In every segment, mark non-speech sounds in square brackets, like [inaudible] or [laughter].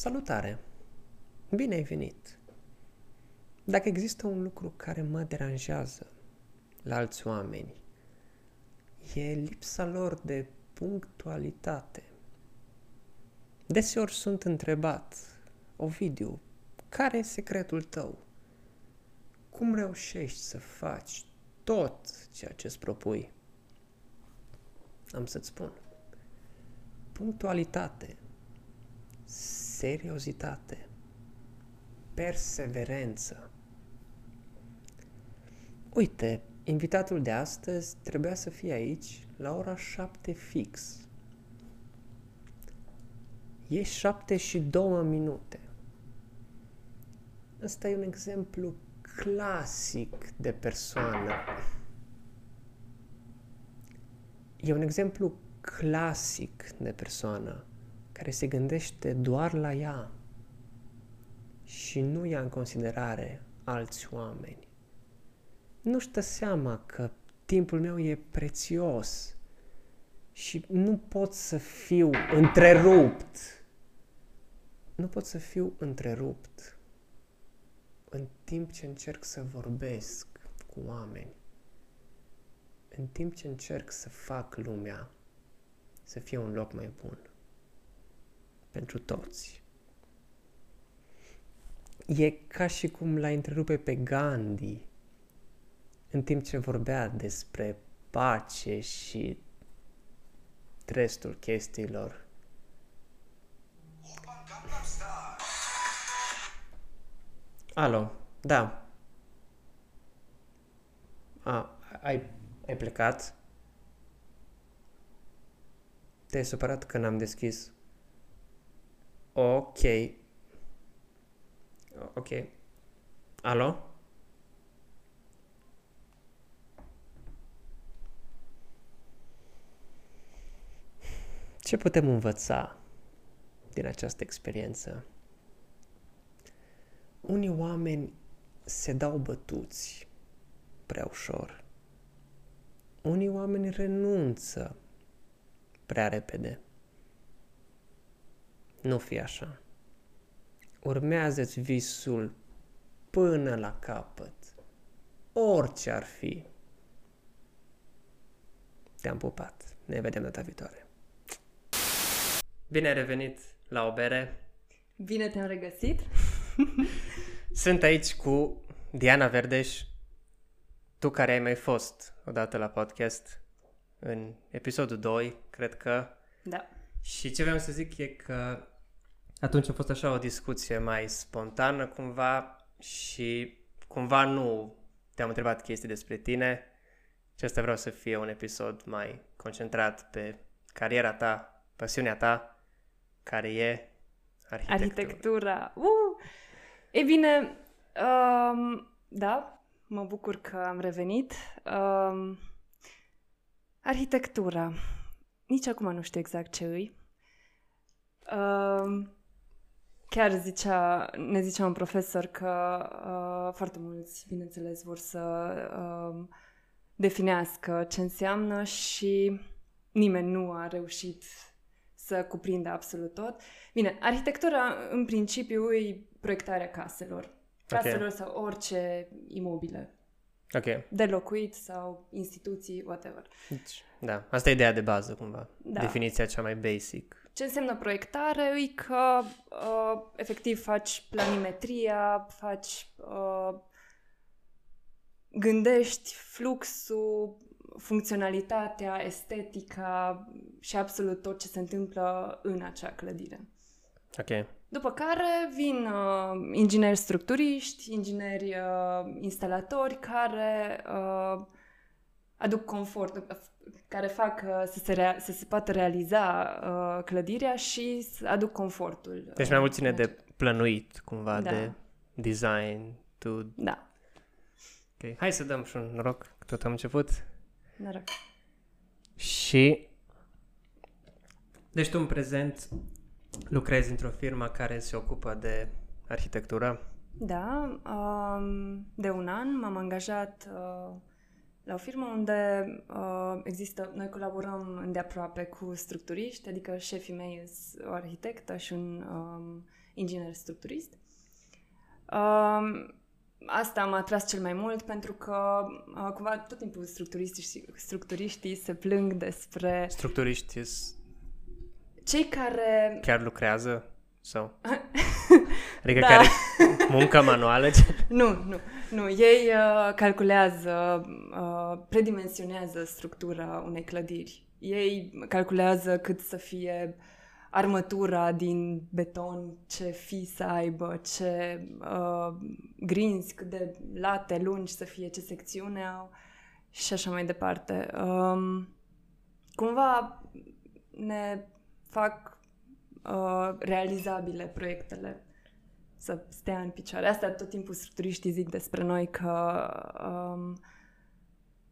Salutare! Bine ai venit! Dacă există un lucru care mă deranjează la alți oameni, e lipsa lor de punctualitate. Deseori sunt întrebat, Ovidiu, care e secretul tău? Cum reușești să faci tot ceea ce îți propui? Am să-ți spun. Punctualitate, seriozitate, perseverență. Uite, invitatul de astăzi trebuia să fie aici la ora 7 fix. E 7 și 2 minute. Ăsta e un exemplu clasic de persoană. E un exemplu clasic de persoană care se gândește doar la ea și nu ia în considerare alți oameni. Nu-și dă seama că timpul meu e prețios și nu pot să fiu întrerupt. Nu pot să fiu întrerupt în timp ce încerc să vorbesc cu oameni, în timp ce încerc să fac lumea să fie un loc mai bun pentru toți. E ca și cum l-a întrerupe pe Gandhi în timp ce vorbea despre pace și restul chestiilor. Alo, da. A, ai, ai plecat? Te-ai supărat că n-am deschis Ok. Ok. Alo? Ce putem învăța din această experiență? Unii oameni se dau bătuți prea ușor. Unii oameni renunță prea repede. Nu fi așa. Urmează-ți visul până la capăt. Orice ar fi. Te-am pupat. Ne vedem data viitoare. Bine ai revenit la o bere. Bine te-am regăsit. [laughs] Sunt aici cu Diana Verdeș, tu care ai mai fost odată la podcast în episodul 2, cred că. Da. Și ce vreau să zic e că atunci a fost așa o discuție mai spontană cumva și cumva nu te-am întrebat chestii despre tine și asta vreau să fie un episod mai concentrat pe cariera ta, pasiunea ta, care e arhitectura. Arhitectura. Uh! E bine, um, da, mă bucur că am revenit. Um, arhitectura. Nici acum nu știu exact ce îi. Um, Chiar zicea, ne zicea un profesor că uh, foarte mulți, bineînțeles, vor să uh, definească ce înseamnă și nimeni nu a reușit să cuprindă absolut tot. Bine, arhitectura în principiu e proiectarea caselor. Caselor okay. sau orice imobile. Ok. De locuit sau instituții, whatever. Deci, da, asta e ideea de bază cumva. Da. Definiția cea mai basic. Ce înseamnă proiectare? E că uh, efectiv faci planimetria, faci uh, gândești fluxul, funcționalitatea, estetica și absolut tot ce se întâmplă în acea clădire. Ok. După care vin uh, ingineri structuriști, ingineri uh, instalatori care uh, aduc confort, care fac uh, să, se rea- să se poată realiza uh, clădirea și să aduc confortul. Deci mai mult ține de plănuit, cumva, da. de design. To... Da. Ok, hai să dăm și un noroc, că tot am început. Noroc. Și... Deci tu în prezent lucrezi într-o firmă care se ocupă de arhitectură? Da, um, de un an m-am angajat uh, la o firmă unde uh, există, noi colaborăm îndeaproape cu structuriști, adică șefii mei sunt o arhitectă și un um, inginer structurist. Um, asta m-a atras cel mai mult pentru că uh, cumva tot timpul structuriștii, structuriștii se plâng despre... Structuriști cei care... Chiar lucrează? Sau? [laughs] adică da. care muncă manuală? [laughs] nu, nu. Nu, ei uh, calculează, uh, predimensionează structura unei clădiri. Ei calculează cât să fie armătura din beton, ce fi să aibă, ce uh, grinzi, cât de late lungi să fie, ce secțiune au și așa mai departe. Um, cumva ne fac uh, realizabile proiectele să stea în picioare. Asta tot timpul structuriștii zic despre noi că um,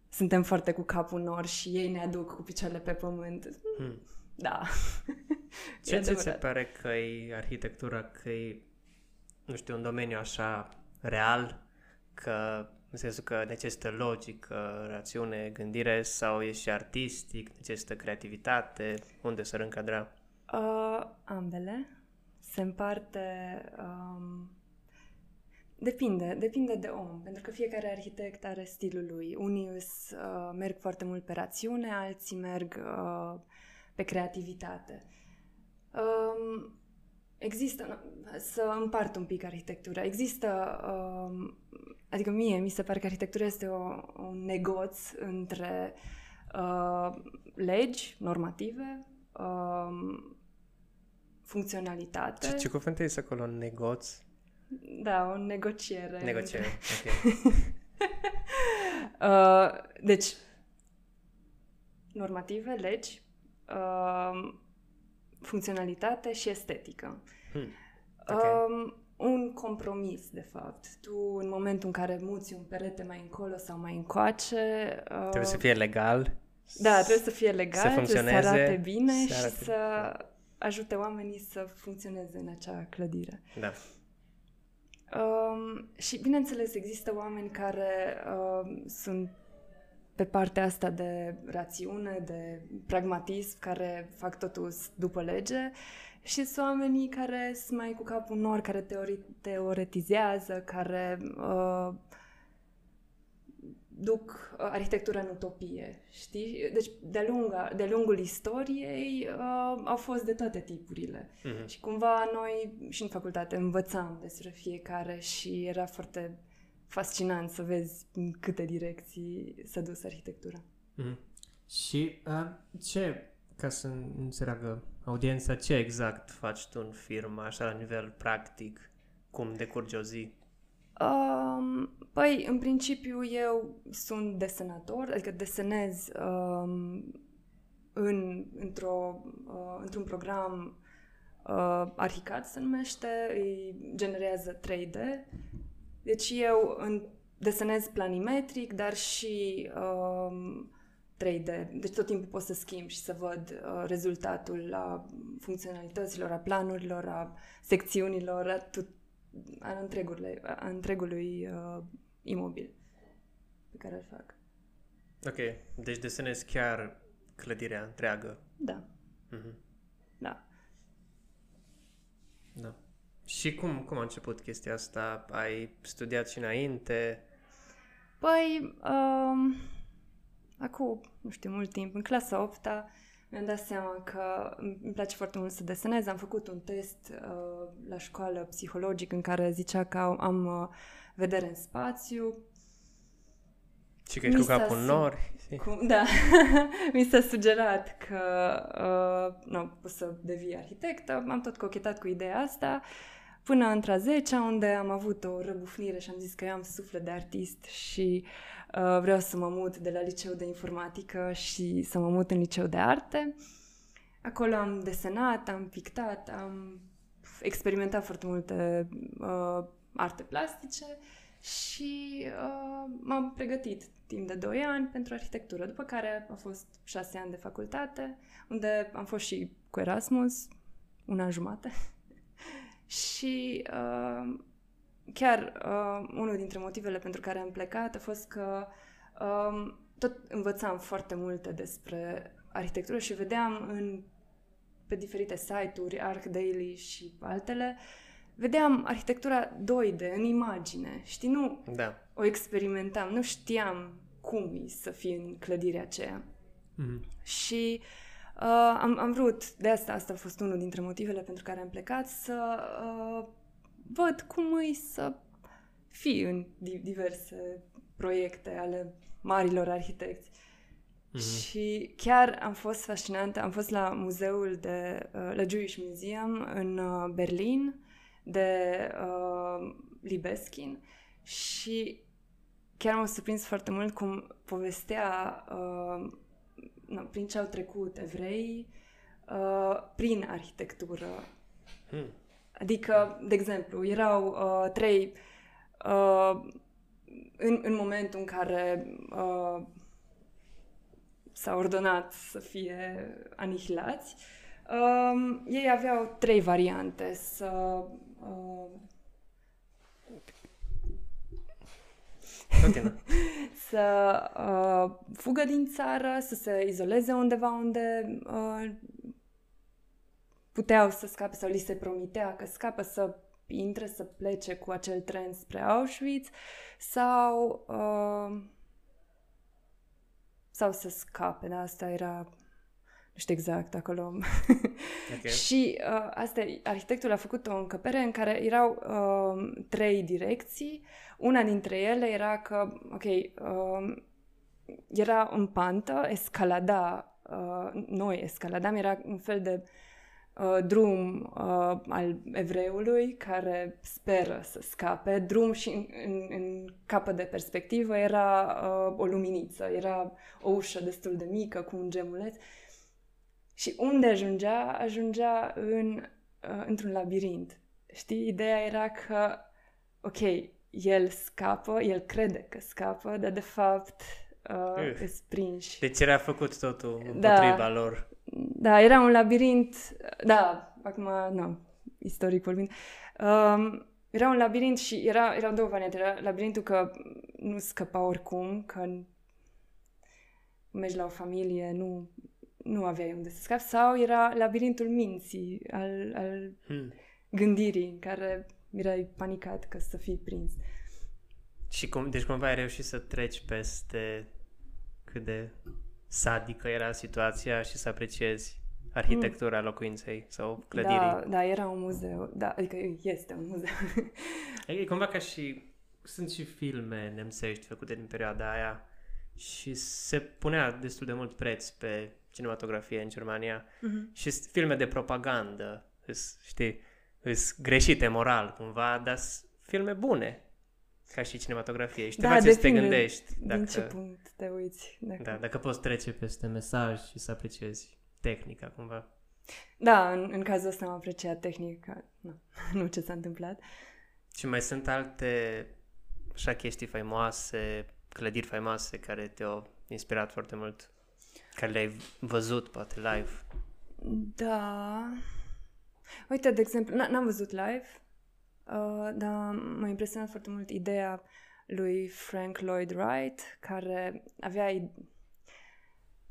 suntem foarte cu capul nor și ei ne aduc cu picioarele pe pământ. Hmm. Da. [laughs] Ce ți se pare că e arhitectura, că e, nu știu, un domeniu așa real, că în sensul că necesită logică, rațiune, gândire sau e și artistic, necesită creativitate, unde să încadra? Uh, ambele. Se împarte... Um, depinde, depinde de om, pentru că fiecare arhitect are stilul lui. Unii îs, uh, merg foarte mult pe rațiune, alții merg uh, pe creativitate. Um, există, să împart un pic arhitectura, există, um, adică mie mi se pare că arhitectura este o, un negoț între uh, legi normative, um, funcționalitate. Ce, ce cuvânt este acolo? Negoț? Da, o negociere. Negociere, [laughs] ok. [laughs] uh, deci, normative, legi, uh, funcționalitate și estetică. Hmm. Okay. Um, un compromis, de fapt. Tu, în momentul în care muți un perete mai încolo sau mai încoace... Uh, trebuie să fie legal. Da, trebuie să fie legal, să funcționeze, să arate bine să arate și să ajute oamenii să funcționeze în acea clădire. Da. Um, și, bineînțeles, există oameni care um, sunt pe partea asta de rațiune, de pragmatism, care fac totul după lege și sunt oamenii care sunt mai cu capul nor, care teori- teoretizează, care uh, duc uh, arhitectura în utopie, știi? Deci, de-a, lunga, de lungul istoriei uh, au fost de toate tipurile. Mm-hmm. Și cumva noi și în facultate învățam despre fiecare și era foarte fascinant să vezi în câte direcții s-a dus arhitectura. Mm-hmm. Și uh, ce, ca să înțeleagă audiența, ce exact faci tu în firmă, așa la nivel practic? Cum decurge o zi? Um, păi, în principiu, eu sunt desenator, adică desenez um, în, într-o, uh, într-un program uh, Arhicad se numește, îi generează 3D. Deci eu în, desenez planimetric, dar și um, 3D. Deci tot timpul pot să schimb și să văd uh, rezultatul la funcționalităților, a planurilor, a secțiunilor, a tot, al întregului, a întregului uh, imobil pe care îl fac. Ok, deci desenezi chiar clădirea întreagă. Da. Mm-hmm. Da. Da. Și cum, cum a început chestia asta? Ai studiat și înainte? Păi, um, acum, nu știu, mult timp, în clasa 8 mi-am dat seama că îmi place foarte mult să desenez. Am făcut un test uh, la școală psihologic în care zicea că am uh, vedere în spațiu. Și că ești cu capul în nori. Cu, da, [laughs] mi s-a sugerat că uh, nu, pot să devii arhitectă. Am tot cochetat cu ideea asta până într-a 10 unde am avut o răbufnire și am zis că eu am suflet de artist și uh, Uh, vreau să mă mut de la liceu de informatică și să mă mut în liceu de arte. Acolo am desenat, am pictat, am experimentat foarte multe uh, arte plastice și uh, m-am pregătit timp de 2 ani pentru arhitectură, după care a fost 6 ani de facultate, unde am fost și cu Erasmus, un an jumate. Și uh, chiar uh, unul dintre motivele pentru care am plecat a fost că uh, tot învățam foarte multe despre arhitectură și vedeam în, pe diferite site-uri, ArcDaily și altele, vedeam arhitectura 2D în imagine, știi, nu Da. o experimentam, nu știam cum e să fie în clădirea aceea. Mhm. Și uh, am, am vrut, de asta, asta a fost unul dintre motivele pentru care am plecat, să uh, văd cum e să fii în di- diverse proiecte ale marilor arhitecți. Mhm. Și chiar am fost fascinantă, am fost la muzeul de, uh, la Jewish Museum în uh, Berlin, de uh, Libeskin și chiar m-a surprins foarte mult cum povestea uh, na, prin ce au trecut evrei uh, prin arhitectură. Hmm. Adică, de exemplu, erau uh, trei uh, în, în momentul în care uh, s-a ordonat să fie anihilați, um, ei aveau trei variante să uh, [laughs] să uh, fugă din țară, să se izoleze undeva unde uh, puteau să scape sau li se promitea că scapă să intre, să plece cu acel tren spre Auschwitz sau uh, sau să scape, da, asta era nu știu exact acolo. Ok. [laughs] Și uh, asta, e, arhitectul a făcut o încăpere în care erau uh, trei direcții. Una dintre ele era că, ok, uh, era în pantă, escalada, uh, noi escaladam, era un fel de uh, drum uh, al evreului care speră să scape. Drum și în, în, în capă de perspectivă era uh, o luminiță, era o ușă destul de mică cu un gemuleț. Și unde ajungea? Ajungea în, uh, într-un labirint. Știi? Ideea era că, ok, el scapă, el crede că scapă, dar de fapt uh, Uf. îți prinși. Deci era făcut totul Da. împotriva lor. Da, era un labirint, da, acum, nu, istoric vorbind. Um, era un labirint și era, erau două variante. Era labirintul că nu scăpa oricum, că mergi la o familie, nu, nu aveai unde să scapi, sau era labirintul minții, al, al Hmm. gândirii, în care erai panicat că să fii prins. Și cum, deci cumva ai reușit să treci peste cât de sadică era situația și să apreciezi arhitectura locuinței sau clădirii. Da, da, era un muzeu, da, adică este un muzeu. [laughs] E cumva ca și... Sunt și filme nemțești făcute din perioada aia și se punea destul de mult preț pe cinematografie în Germania Mhm. și s- filme de propagandă, îs, știi, îs greșite moral cumva, dar s- filme bune ca și cinematografie. Și te Da, face să te depinde gândești Din ce punct te uiți? Dacă... Da, dacă poți trece peste mesaj și să apreciezi tehnica cumva. Da, în, în cazul ăsta am apreciat tehnica, nu, [laughs] nu ce s-a întâmplat. Și mai sunt alte așa chestii faimoase, clădiri faimoase care te-au inspirat foarte mult, care le-ai văzut poate live. Da. Uite, de exemplu, n- n-am văzut live, uh, dar m-a impresionat foarte mult ideea lui Frank Lloyd Wright, care avea i-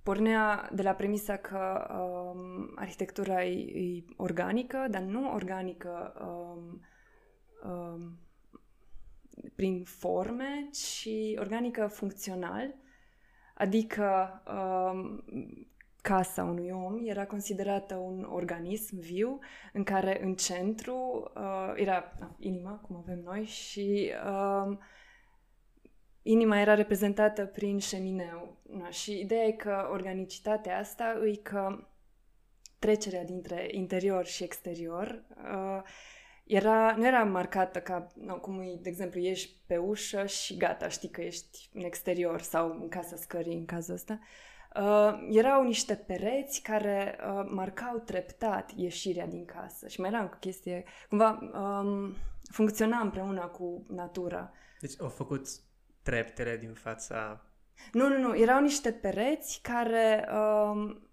pornea de la premisa că um, arhitectura e, e organică, dar nu organică um, um, prin forme, ci organică funcțional, adică um, casa unui om era considerată un organism viu în care în centru uh, era na, inima, cum avem noi, și uh, inima era reprezentată prin șemineu. Na, și ideea e că organicitatea asta e că trecerea dintre interior și exterior uh, era, nu era marcată ca, nu, cum e, de exemplu, ieși pe ușă și gata, știi că ești în exterior sau în casa scării în cazul ăsta. Uh, erau niște pereți care uh, marcau treptat ieșirea din casă și mai era o chestie, cumva um, funcționa împreună cu natura. Deci au făcut treptele din fața... Nu, nu, nu, erau niște pereți care um,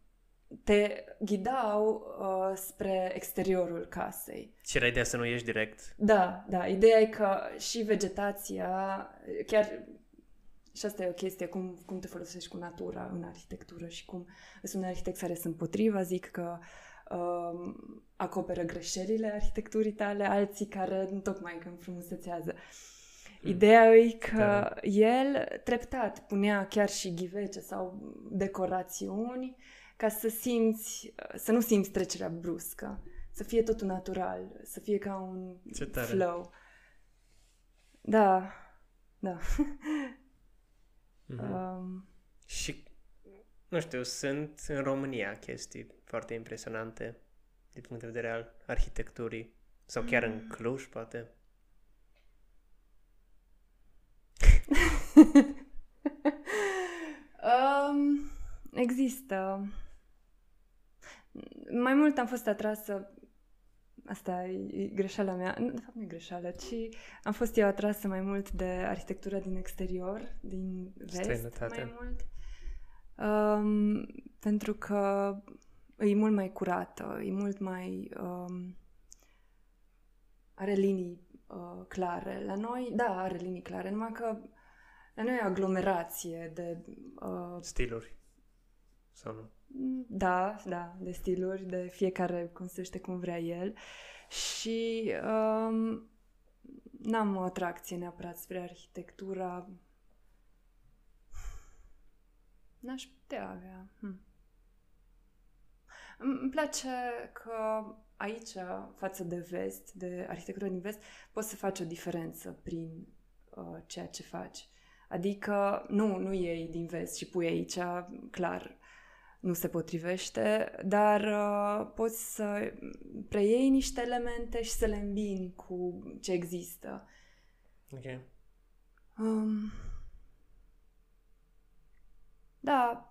te ghidau uh, spre exteriorul casei. Și era ideea să nu ieși direct. Da, da, ideea e că și vegetația, chiar și asta e o chestie, cum, cum te folosești cu natura în arhitectură și cum sunt un arhitect care sunt împotriva, zic că uh, acoperă greșelile arhitecturii tale, alții care tocmai că înfrumusețează. Hmm. Ideea e că da. el treptat punea chiar și ghivece sau decorațiuni ca să simți, să nu simți trecerea bruscă, să fie totul natural, să fie ca un flow. Da, da. Mm-hmm. Um, și, nu știu, sunt în România chestii foarte impresionante din punct de vedere al arhitecturii sau chiar în mm. Cluj, poate. [laughs] um, există. Mai mult am fost atrasă asta e greșeala mea, nu, de fapt nu e greșeală, ci am fost eu atrasă mai mult de arhitectura din exterior, din vest mai mult. Um, pentru că e mult mai curată, e mult mai... Um, are linii uh, clare. La noi, da, are linii clare, numai că la noi e aglomerație de... Uh, Stiluri. Sau nu? Da, da, de stiluri, de fiecare construiește cum vrea el. Și um, n-am o atracție neapărat spre arhitectura. N-aș putea avea. Hm. Îmi place că aici, față de vest, de arhitectura din vest, poți să faci o diferență prin uh, ceea ce faci. Adică nu, nu iei din vest și pui aici, clar, nu se potrivește, dar uh, poți să preiei niște elemente și să le îmbini cu ce există. Ok. Um, da.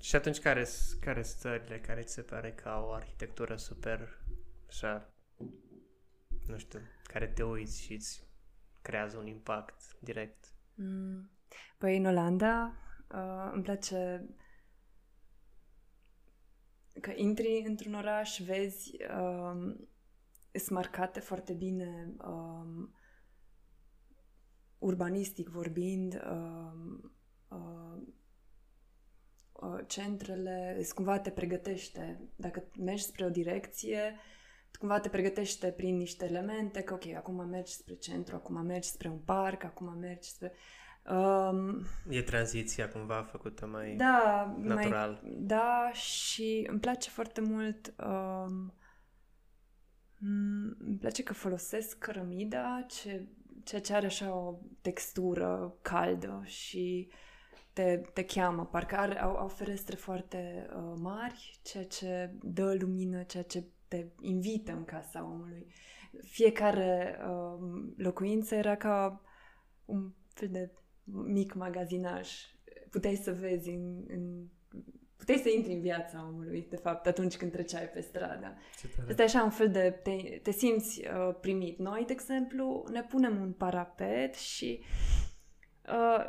Și atunci care sunt care țările care ți se pare că au o arhitectură super așa, nu știu, care te uiți și îți creează un impact direct? Mm. Păi în Olanda Uh, îmi place că intri într-un oraș, vezi, uh, sunt marcate foarte bine uh, urbanistic vorbind, uh, uh, uh, centrele, cumva te pregătește. Dacă mergi spre o direcție, cumva te pregătește prin niște elemente, că ok, acum mergi spre centru, acum mergi spre un parc, acum mergi spre... Um, e tranziția cumva făcută mai da, natural. Mai, da, și îmi place foarte mult um, îmi place că folosesc cărămida, ce, ceea ce are așa o textură caldă și te, te cheamă, parcă are, au, au ferestre foarte uh, mari, ceea ce dă lumină, ceea ce te invită în casa omului. Fiecare uh, locuință era ca un fel de mic magazinaj. Puteai să vezi în, în puteai să intri în viața omului, de fapt, atunci când treceai pe stradă. Este așa un fel de... te, te simți uh, primit. Noi, de exemplu, ne punem un parapet și uh,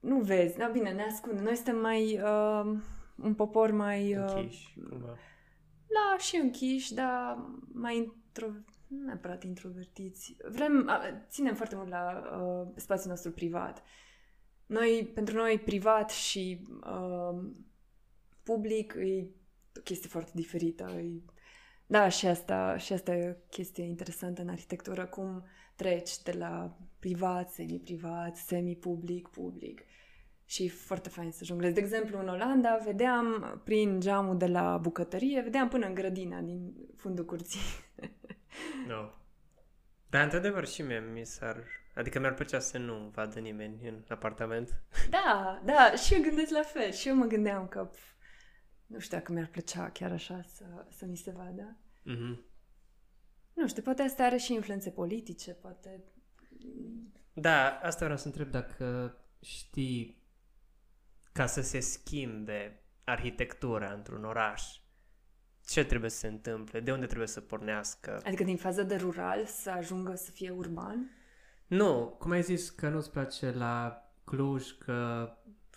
nu vezi, da, bine, ne ascunde. Noi suntem mai... Uh, un popor mai... Uh, închiși, cumva. Da, și închiși, dar mai intro, nu neapărat introvertiți. Vrem, ținem foarte mult la uh, spațiul nostru privat. Noi, pentru noi, privat și uh, public e o chestie foarte diferită. E... Da, și asta, și asta e o chestie interesantă în arhitectură, cum treci de la privat, semi-privat, semi-public, public. Și e foarte fain să jonglezi. De exemplu, în Olanda vedeam prin geamul de la bucătărie, vedeam până în grădina din fundul curții. no. Dar, într-adevăr, și mie mi s-ar Adică mi-ar plăcea să nu vadă nimeni în apartament. Da, da, și eu gândesc la fel. Și eu mă gândeam că pf, nu știu dacă mi-ar plăcea chiar așa să, să mi se vadă. Mm-hmm. Nu știu, poate asta are și influențe politice, poate... Da, asta vreau să întreb dacă știi ca să se schimbe arhitectura într-un oraș, ce trebuie să se întâmple, de unde trebuie să pornească. Adică din faza de rural să ajungă să fie urban? Nu, cum ai zis că nu-ți place la Cluj, că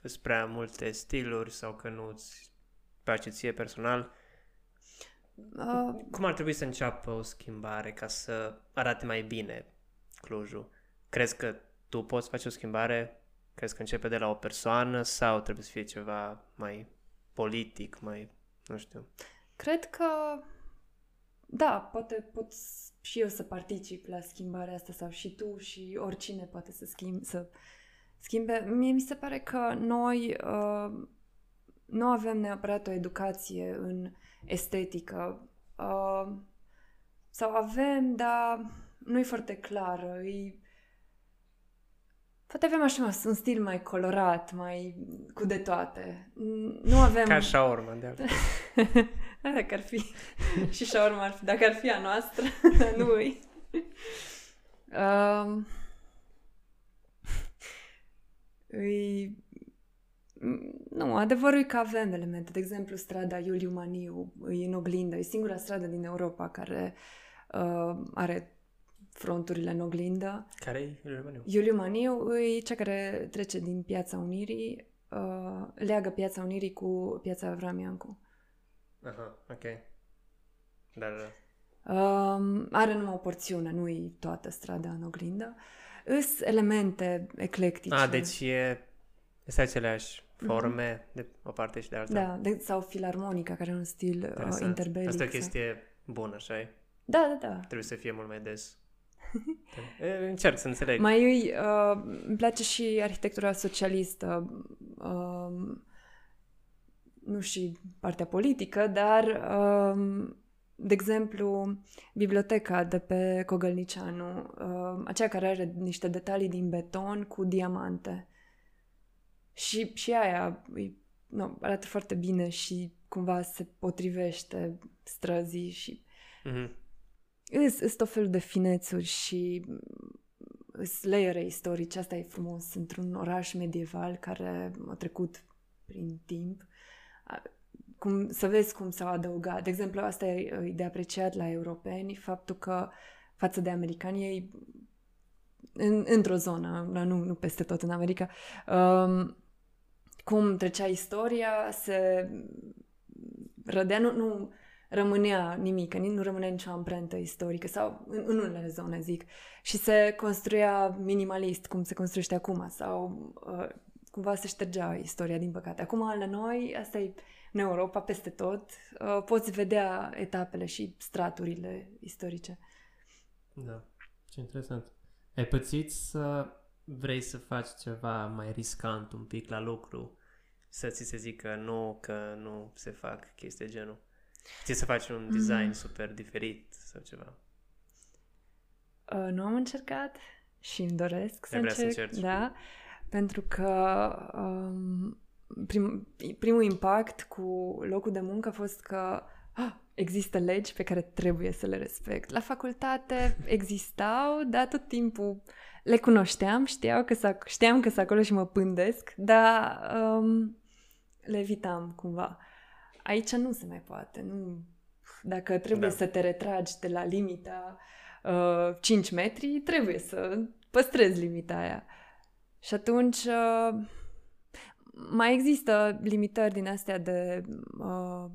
sunt prea multe stiluri sau că nu-ți place ție personal. Uh, cum ar trebui să înceapă o schimbare ca să arate mai bine Clujul? Crezi că tu poți face o schimbare? Crezi că începe de la o persoană sau trebuie să fie ceva mai politic, mai Nu știu. Cred că, da, poate pot și eu să particip la schimbarea asta sau și tu și oricine poate să, schimb, să schimbe. Mie mi se pare că noi uh, nu avem neapărat o educație în estetică. Uh, sau avem, dar nu e foarte clară. E... Poate avem așa un stil mai colorat, mai cu de toate. Nu avem... Ca shawarma, de altfel. [laughs] da, [laughs] dacă ar fi [laughs] și shawarma ar fi, dacă ar fi a noastră, [laughs] nu e. Um, îi, nu, adevărul e că avem elemente. De exemplu, strada Iuliu Maniu e în oglindă. E singura stradă din Europa care uh, are fronturile în oglindă. Care e Iuliu Maniu? Iuliu Maniu e cea care trece din Piața Unirii, uh, leagă Piața Unirii cu Piața Avramiancu. Aha, ok. Dar... Um, are numai o porțiune, nu e toată strada în oglindă. Îs elemente eclectice. Ah, deci e... Este aceleași forme mm-hmm. de o parte și de alta. Da, de, sau filarmonica, care e un stil uh, interbelic. Asta e o chestie bună, așa e? Da, da, da. Trebuie să fie mult mai des. [laughs] Încerc să înțeleg. Mai uh, îmi place și arhitectura socialistă. Uh, nu și partea politică, dar, uh, de exemplu, biblioteca de pe Cogălnicianu, uh, aceea care are niște detalii din beton cu diamante. Și, și aia nu, arată foarte bine și cumva se potrivește străzii și mm-hmm. îs, tot felul de finețuri și îs layere istorice. Asta e frumos într-un oraș medieval care a trecut prin timp. Cum, să vezi cum s-au adăugat. De exemplu, asta e de apreciat la europeni, faptul că față de americani ei în, într-o zonă, nu, nu peste tot în America, um, cum trecea istoria, se rădea, nu, nu rămânea nimic, nu rămânea nicio amprentă istorică sau în, în unele zone, zic. Și se construia minimalist, cum se construiește acum, sau uh, cumva se ștergea istoria, din păcate. Acum, la noi, asta e în Europa, peste tot, uh, poți vedea etapele și straturile istorice. Da, ce interesant. Ai pățit să vrei să faci ceva mai riscant un pic la lucru, să ți se zică nu, că nu se fac chestii de genul. Ți să faci un design mm. super diferit sau ceva. Uh, nu am încercat și îmi doresc să încerc. Să încerci. Da, pentru că um, prim, primul impact cu locul de muncă a fost că ah, există legi pe care trebuie să le respect. La facultate existau, dar tot timpul le cunoșteam, știau că știam că sunt acolo și mă pândesc, dar um, le evitam cumva. Aici nu se mai poate. Nu... Dacă trebuie da. să te retragi de la limita uh, 5 metri, trebuie să păstrezi limita aia. Și atunci uh, mai există limitări din astea de uh,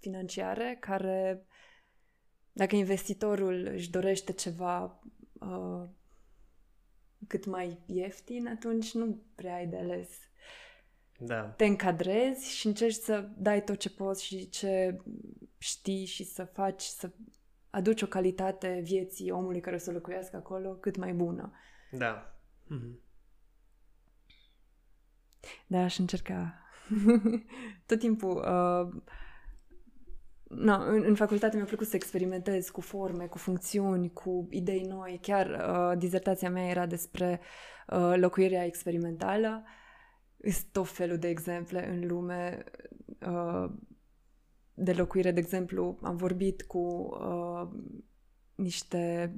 financiare care dacă investitorul își dorește ceva uh, cât mai ieftin, atunci nu prea ai de ales. Da. Te încadrezi și încerci să dai tot ce poți și ce știi și să faci, să aduci o calitate vieții omului care o să locuiască acolo cât mai bună. Da. Mm-hmm. Da, aș încerca. [laughs] tot timpul uh, no, în, în facultate mi-a plăcut să experimentez cu forme, cu funcțiuni, cu idei noi. Chiar uh, dizertația mea era despre uh, locuirea experimentală. Sunt tot felul de exemple în lume uh, de locuire. De exemplu, am vorbit cu uh, niște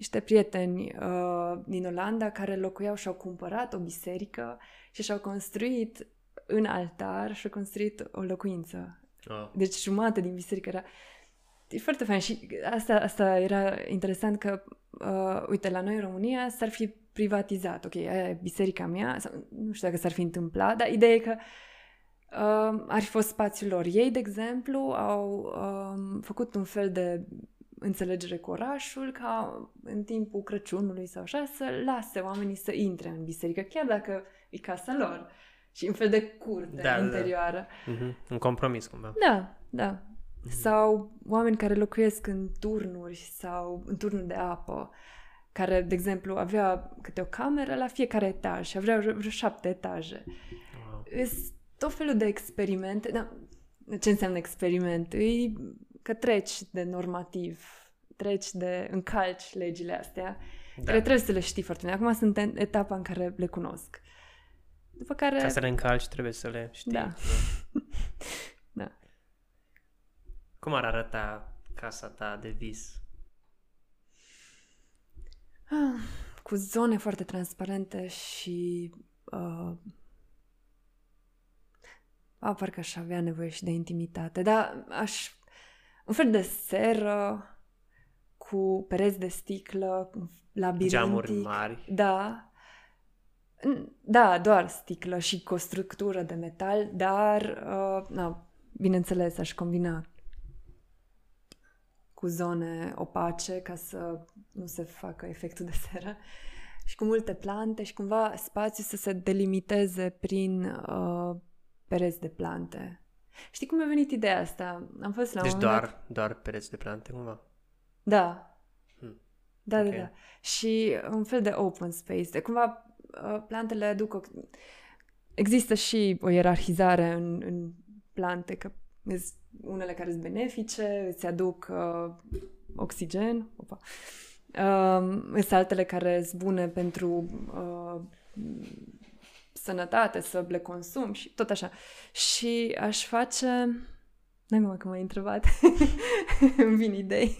niște prieteni uh, din Olanda care locuiau și au cumpărat o biserică și și-au construit în altar și-au construit o locuință Oh. Deci jumate din biserică era... E foarte fain și asta, asta era interesant că, uh, uite, la noi în România s-ar fi privatizat. Ok, aia e biserica mea, sau, nu știu dacă s-ar fi întâmplat, dar ideea e că uh, ar fi fost spațiul lor. Ei, de exemplu, au uh, făcut un fel de înțelegere cu orașul ca în timpul Crăciunului sau așa să lase oamenii să intre în biserică, chiar dacă e casa lor. Și un fel de curte Da, da, da. interioară. Mhm. Un compromis cumva. Da, da. Sau oameni care locuiesc în turnuri sau în turnuri de apă, care, de exemplu, avea câte o cameră la fiecare etaj și avea vreo vreo șapte etaje. Wow. Sunt tot felul de experimente. Da, ce înseamnă experiment? E că treci de normativ, treci de încalci legile astea, Da. care trebuie să le știi foarte bine. Acum sunt în etapa în care le cunosc. După care... Ca să le încalci trebuie să le știi. Da. nu? [laughs] Da. Cum ar arăta casa ta de vis? Ah, cu zone foarte transparente și uh, a, parcă aș avea nevoie și de intimitate, dar aș un fel de seră cu pereți de sticlă, labirintic. Geamuri mari. Da. N- Da, doar sticlă și cu o structură de metal, dar, uh, na, bineînțeles, aș combina cu zone opace ca să nu se facă efectul de seră și cu multe plante și cumva spațiul să se delimiteze prin uh, pereți de plante. Știi cum mi-a venit ideea asta? Am fost la Deci un moment dat- doar, doar pereți de plante cumva. Da. Hmm. Da, Ok. da, da. Și un fel de open space. De cumva uh, plantele aduc o... Există și o ierarhizare în, în plante, că sunt unele care sunt benefice, îți aduc uh, oxigen, opa. Um, sunt altele care sunt bune pentru uh, sănătate, să le consum și tot așa. Și aș face... N-am cum că m-ai întrebat. [laughs] Îmi vin idei.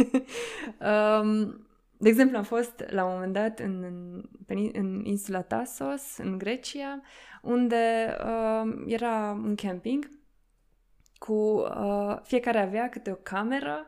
um, de exemplu, am fost la un moment dat în, în, pe in- în insula Tasos, în Grecia, unde uh, era un camping cu uh, fiecare avea câte o cameră,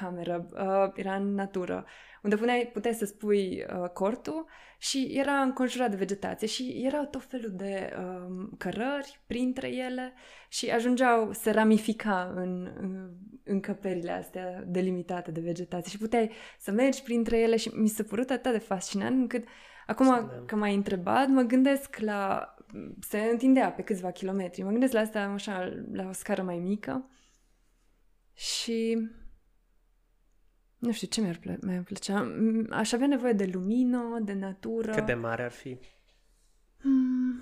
cameră, uh, era în natură, unde puneai, puteai să spui uh, cortul și era înconjurat de vegetație și erau tot felul de um, cărări printre ele și ajungeau, se ramifica în, în încăperile astea delimitate de vegetație și puteai să mergi printre ele și mi s-a părut atât de fascinant încât acum Da. că m-ai întrebat, mă gândesc la se întindea pe câțiva kilometri. Mă gândesc la asta așa, la o scară mai mică și nu știu ce mi-ar, plă- mi-ar plăcea. M- Aș avea nevoie de lumină, de natură. Cât de mare ar fi? Hmm,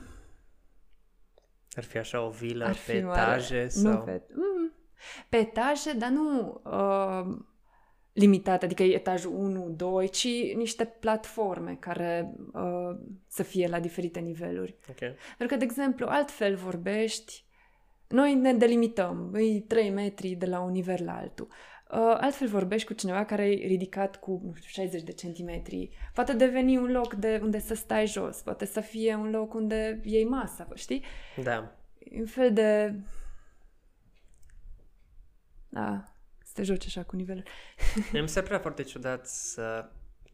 Ar fi așa o vilă ar pe fi mare. etaje sau... Nu pe, mm, pe etaje, dar nu uh, limitate, adică etajul 1, 2, ci niște platforme care uh, să fie la diferite niveluri. Ok. Pentru că, de exemplu, altfel vorbești, noi ne delimităm, îi 3 metri de la un nivel la altul. Uh, altfel vorbești cu cineva care e ridicat cu, nu știu, 60 de centimetri. Poate deveni un loc de unde să stai jos, poate să fie un loc unde iei masa, știi? Da. E un fel de... Da, să te joci așa cu nivelul. Mie Mi se părea foarte ciudat să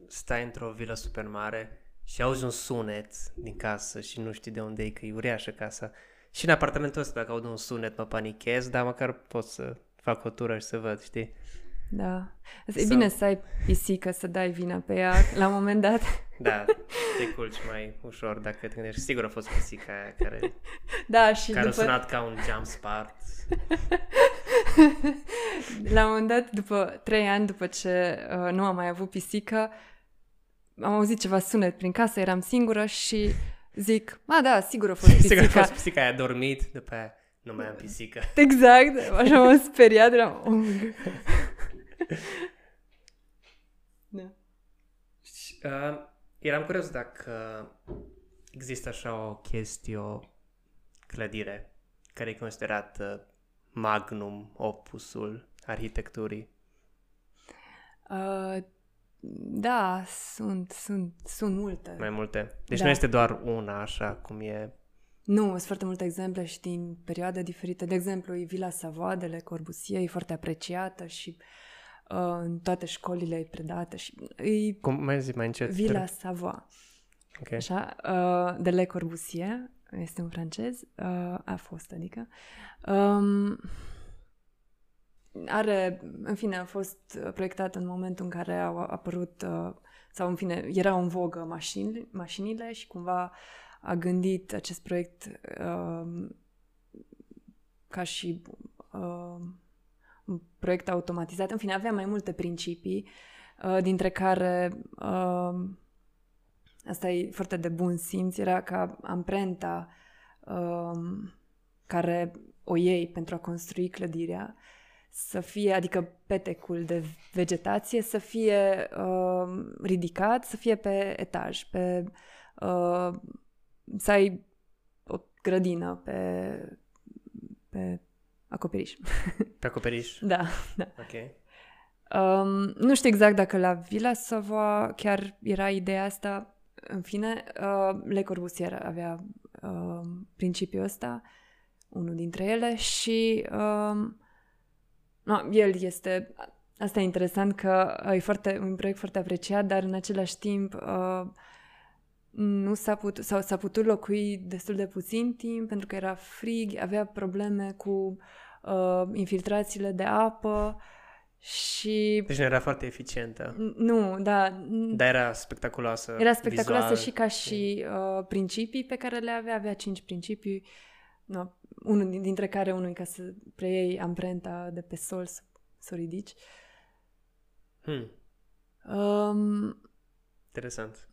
stai într-o vilă super mare și auzi un sunet din casă și nu știi de unde e, că e uriașă casa. Și în apartamentul ăsta, dacă aud un sunet, mă panichez, dar măcar pot să fac o tură și să văd, știi? Da. E Sau- bine să ai pisică, să dai vina pe ea la un moment dat. [laughs] Da, te culci mai ușor dacă te gândești. Sigur a fost pisica aia care, [laughs] Da, și care a după... sunat ca un jump spart. [laughs] La un moment dat, după trei ani după ce uh, nu am mai avut pisică, am auzit ceva sunet prin casă, eram singură și zic, a, da, sigur a fost Sigur a pisica. fost pisica aia a dormit, după aia nu mai am pisică. [laughs] Exact, așa m-am speriat, eram... Oh. [laughs] da. Și, uh, eram curios dacă există așa o chestie, o clădire care e considerată magnum opusul arhitecturii. Uh, da, sunt, sunt, sunt multe. Mai multe. Deci Da. nu este doar una așa cum e. Nu, sunt foarte multe exemple și din perioade diferite. De exemplu, e Villa Savoie de Le Corbusier, e foarte apreciată și uh, în toate școlile e predată și e Cum mai zi mai încet? Villa Savoie. Ok. Așa, uh, de Le Corbusier, este un francez, uh, a fost, adică. Um, are, în fine, a fost proiectat în momentul în care au apărut, uh, sau în fine, erau în vogă mașini, mașinile și cumva a gândit acest proiect uh, ca și uh, un proiect automatizat. În fine, avea mai multe principii, uh, dintre care uh, asta e foarte de bun simț, era ca amprenta uh, care o iei pentru a construi clădirea să fie, adică petecul de vegetație să fie uh, ridicat, să fie pe etaj, pe uh, să ai o grădină pe, pe acoperiș. [laughs] Pe acoperiș? da, da. Ok. Um, nu știu exact dacă la Villa Savoie chiar era ideea asta. În fine, uh, Le Corbusier avea uh, principiul ăsta, unul dintre ele, și uh, no, el este... Asta e interesant că e foarte, un proiect foarte apreciat, dar în același timp uh, nu s-a putut, sau s-a putut locui destul de puțin timp pentru că era frig, avea probleme cu uh, infiltrațiile de apă și... Deci nu era foarte eficientă. Nu, da. Dar era spectaculoasă Era spectaculoasă vizual. și ca și uh, principii pe care le avea. Avea cinci principii, no, unul dintre care unul e ca să preiei amprenta de pe sol, să, să o ridici. Hmm, Um, interesant.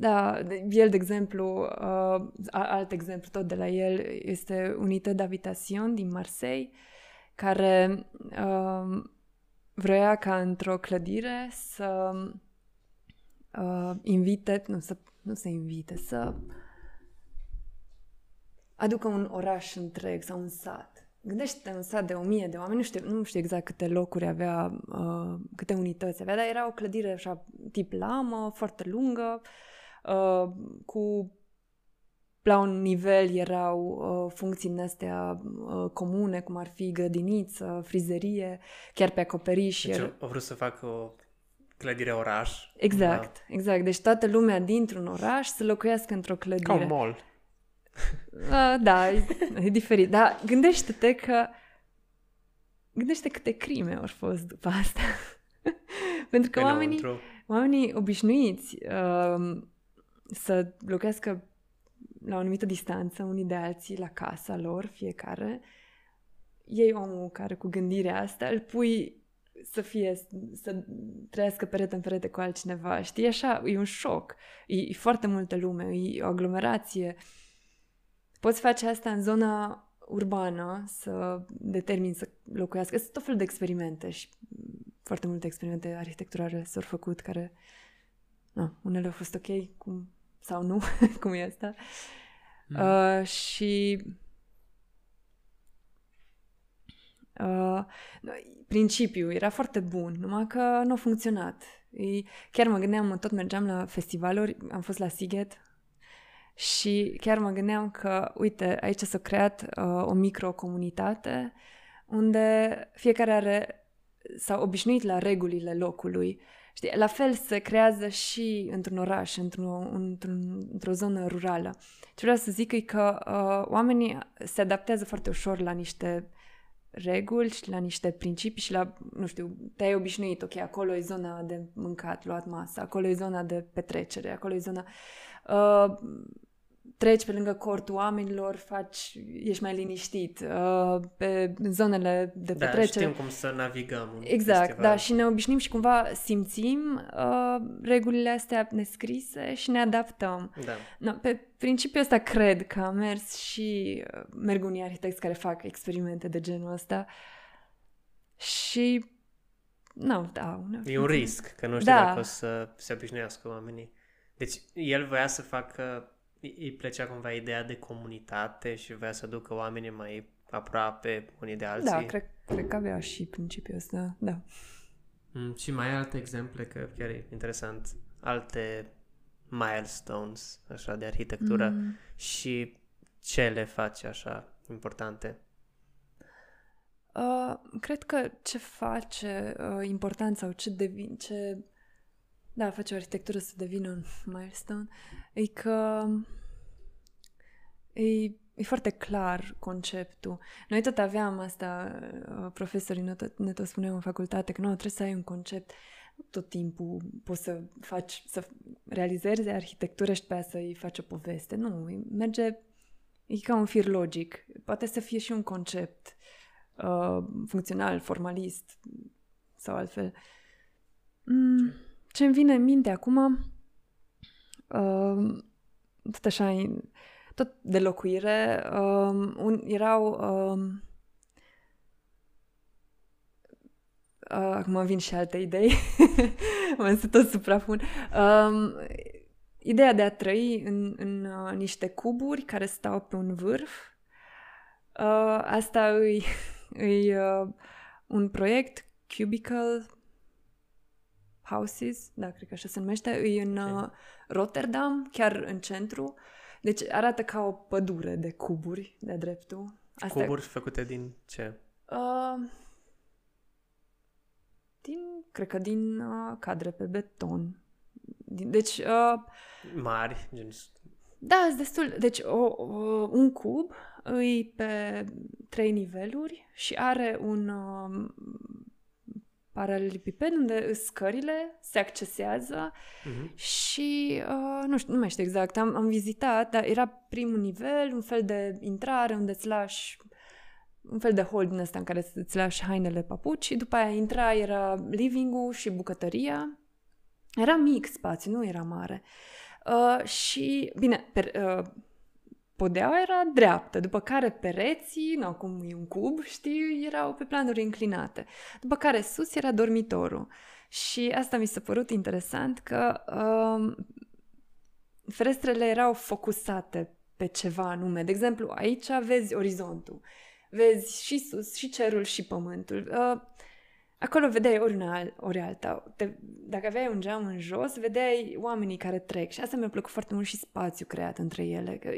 Da, de- el, de exemplu, uh, a- alt exemplu tot de la el, este Unité d'Habitation din Marseille, care uh, vrea ca într-o clădire să uh, invite, nu să, nu să invite, să aducă un oraș întreg sau un sat. Gândește un sat de o mie de oameni, nu știu, nu știu exact câte locuri avea, uh, câte unități avea, dar era o clădire așa tip lamă, foarte lungă, uh, cu la un nivel erau uh, funcții din astea uh, comune, cum ar fi grădiniță, frizerie, chiar pe acoperiș. Deci era- au, au vrut să facă o clădire oraș. Exact, exact. Deci toată lumea dintr-un oraș să locuiască într-o Ca clădire. un mall. [laughs] Uh, da, e, e diferit. Dar gândește-te că gândește câte crime au fost după asta. [laughs] Pentru că oamenii, Înăuntru. oamenii obișnuiți uh, să locuiască la o anumită distanță unii de alții la casa lor, fiecare, ei omul care cu gândirea asta îl pui să fie, să trăiască perete în perete cu altcineva, știi? Așa, e un șoc. E, e foarte multă lume, e o aglomerație. Poți face asta în zona urbană, să determini să locuiască. Sunt tot felul de experimente și foarte multe experimente arhitecturale s-au făcut care, na, unele au fost ok, cum, sau nu, [laughs] cum e asta. Mm. Uh, și uh, principiul era foarte bun, numai că nu a funcționat. E, chiar mă gândeam, tot mergeam la festivaluri, am fost la Siget și chiar mă gândeam că, uite, aici s-a creat uh, o microcomunitate unde fiecare are, s-a obișnuit la regulile locului. Știi, la fel se creează și într-un oraș, într-o, într-un, într-o zonă rurală. Ce vreau să zic e că uh, oamenii se adaptează foarte ușor la niște reguli și la niște principii și la, nu știu, te-ai obișnuit, ok, acolo e zona de mâncat, luat masă, acolo e zona de petrecere, acolo e zona... Uh, treci pe lângă cortul oamenilor, faci, ești mai liniștit. Uh, pe zonele de Da, petrecere... știm cum să navigăm un Exact, festival. da, și ne obișnim și cumva simțim uh, regulile astea nescrise și ne adaptăm. Da. No, pe principiul ăsta cred că a mers și uh, merg unii arhitecți care fac experimente de genul ăsta și nu, da. una- E un risc, că nu știu Da. dacă o să se obișnuiască oamenii. Deci el voia să facă, îi îi plăcea cumva ideea de comunitate și voia să ducă oamenii mai aproape unii de alții. Da, cred, cred că avea și principiul ăsta, da. Mm, și mai ai alte exemple, că chiar e interesant, alte milestones așa de arhitectură Mm. și ce le face așa importante. Uh, cred că ce face uh, important sau ce devine, ce da, face o arhitectură să devină un milestone, e că e, e foarte clar conceptul. Noi tot aveam asta, uh, profesorii ne tot, ne tot spuneau în facultate, că nu, trebuie să ai un concept. tot timpul poți să faci, să realizezi arhitectură și pe aia să-i faci o poveste. Nu, merge, e ca un fir logic. Poate să fie și un concept uh, funcțional, formalist sau altfel. Mm, ce îmi vine în minte acum, uh, tot așa, tot de locuire, uh, un, erau... Uh, Uh, acum vin și alte idei. [laughs] mă să tot suprapun. Um, ideea de a trăi în, în uh, niște cuburi care stau pe un vârf. Uh, asta e, e uh, un proiect, Cubicle Houses, da, cred că așa se numește, e în uh, Rotterdam, chiar în centru. Deci arată ca o pădure de cuburi, de dreptul. Asta... Cuburi făcute din ce? Uh, din, cred că din uh, cadre pe beton. Din, deci... Uh, Mari, gen... Da, sunt destul. Deci o, o, un cub îi pe trei niveluri și are un uh, paralelipiped unde scările se accesează uh-huh. și uh, nu știu, nu mai știu exact, am, am vizitat, dar era primul nivel, un fel de intrare unde îți lași un fel de hol din ăsta în care îți lași hainele papuci și după aia intra, era living-ul și bucătăria. Era mic spațiu, nu era mare. Uh, și, bine, per, uh, podeaua era dreaptă, după care pereții, nu, cum e un cub, știi, erau pe planuri înclinate. După care sus era dormitorul. Și asta mi s-a părut interesant că uh, ferestrele erau focusate pe ceva anume. De exemplu, aici vezi orizontul vezi și sus, și cerul, și pământul. Uh, acolo vedeai ori una, ori alta. Te, dacă aveai un geam în jos, vedeai oamenii care trec. Și asta mi-a plăcut foarte mult și spațiu creat între ele. Că,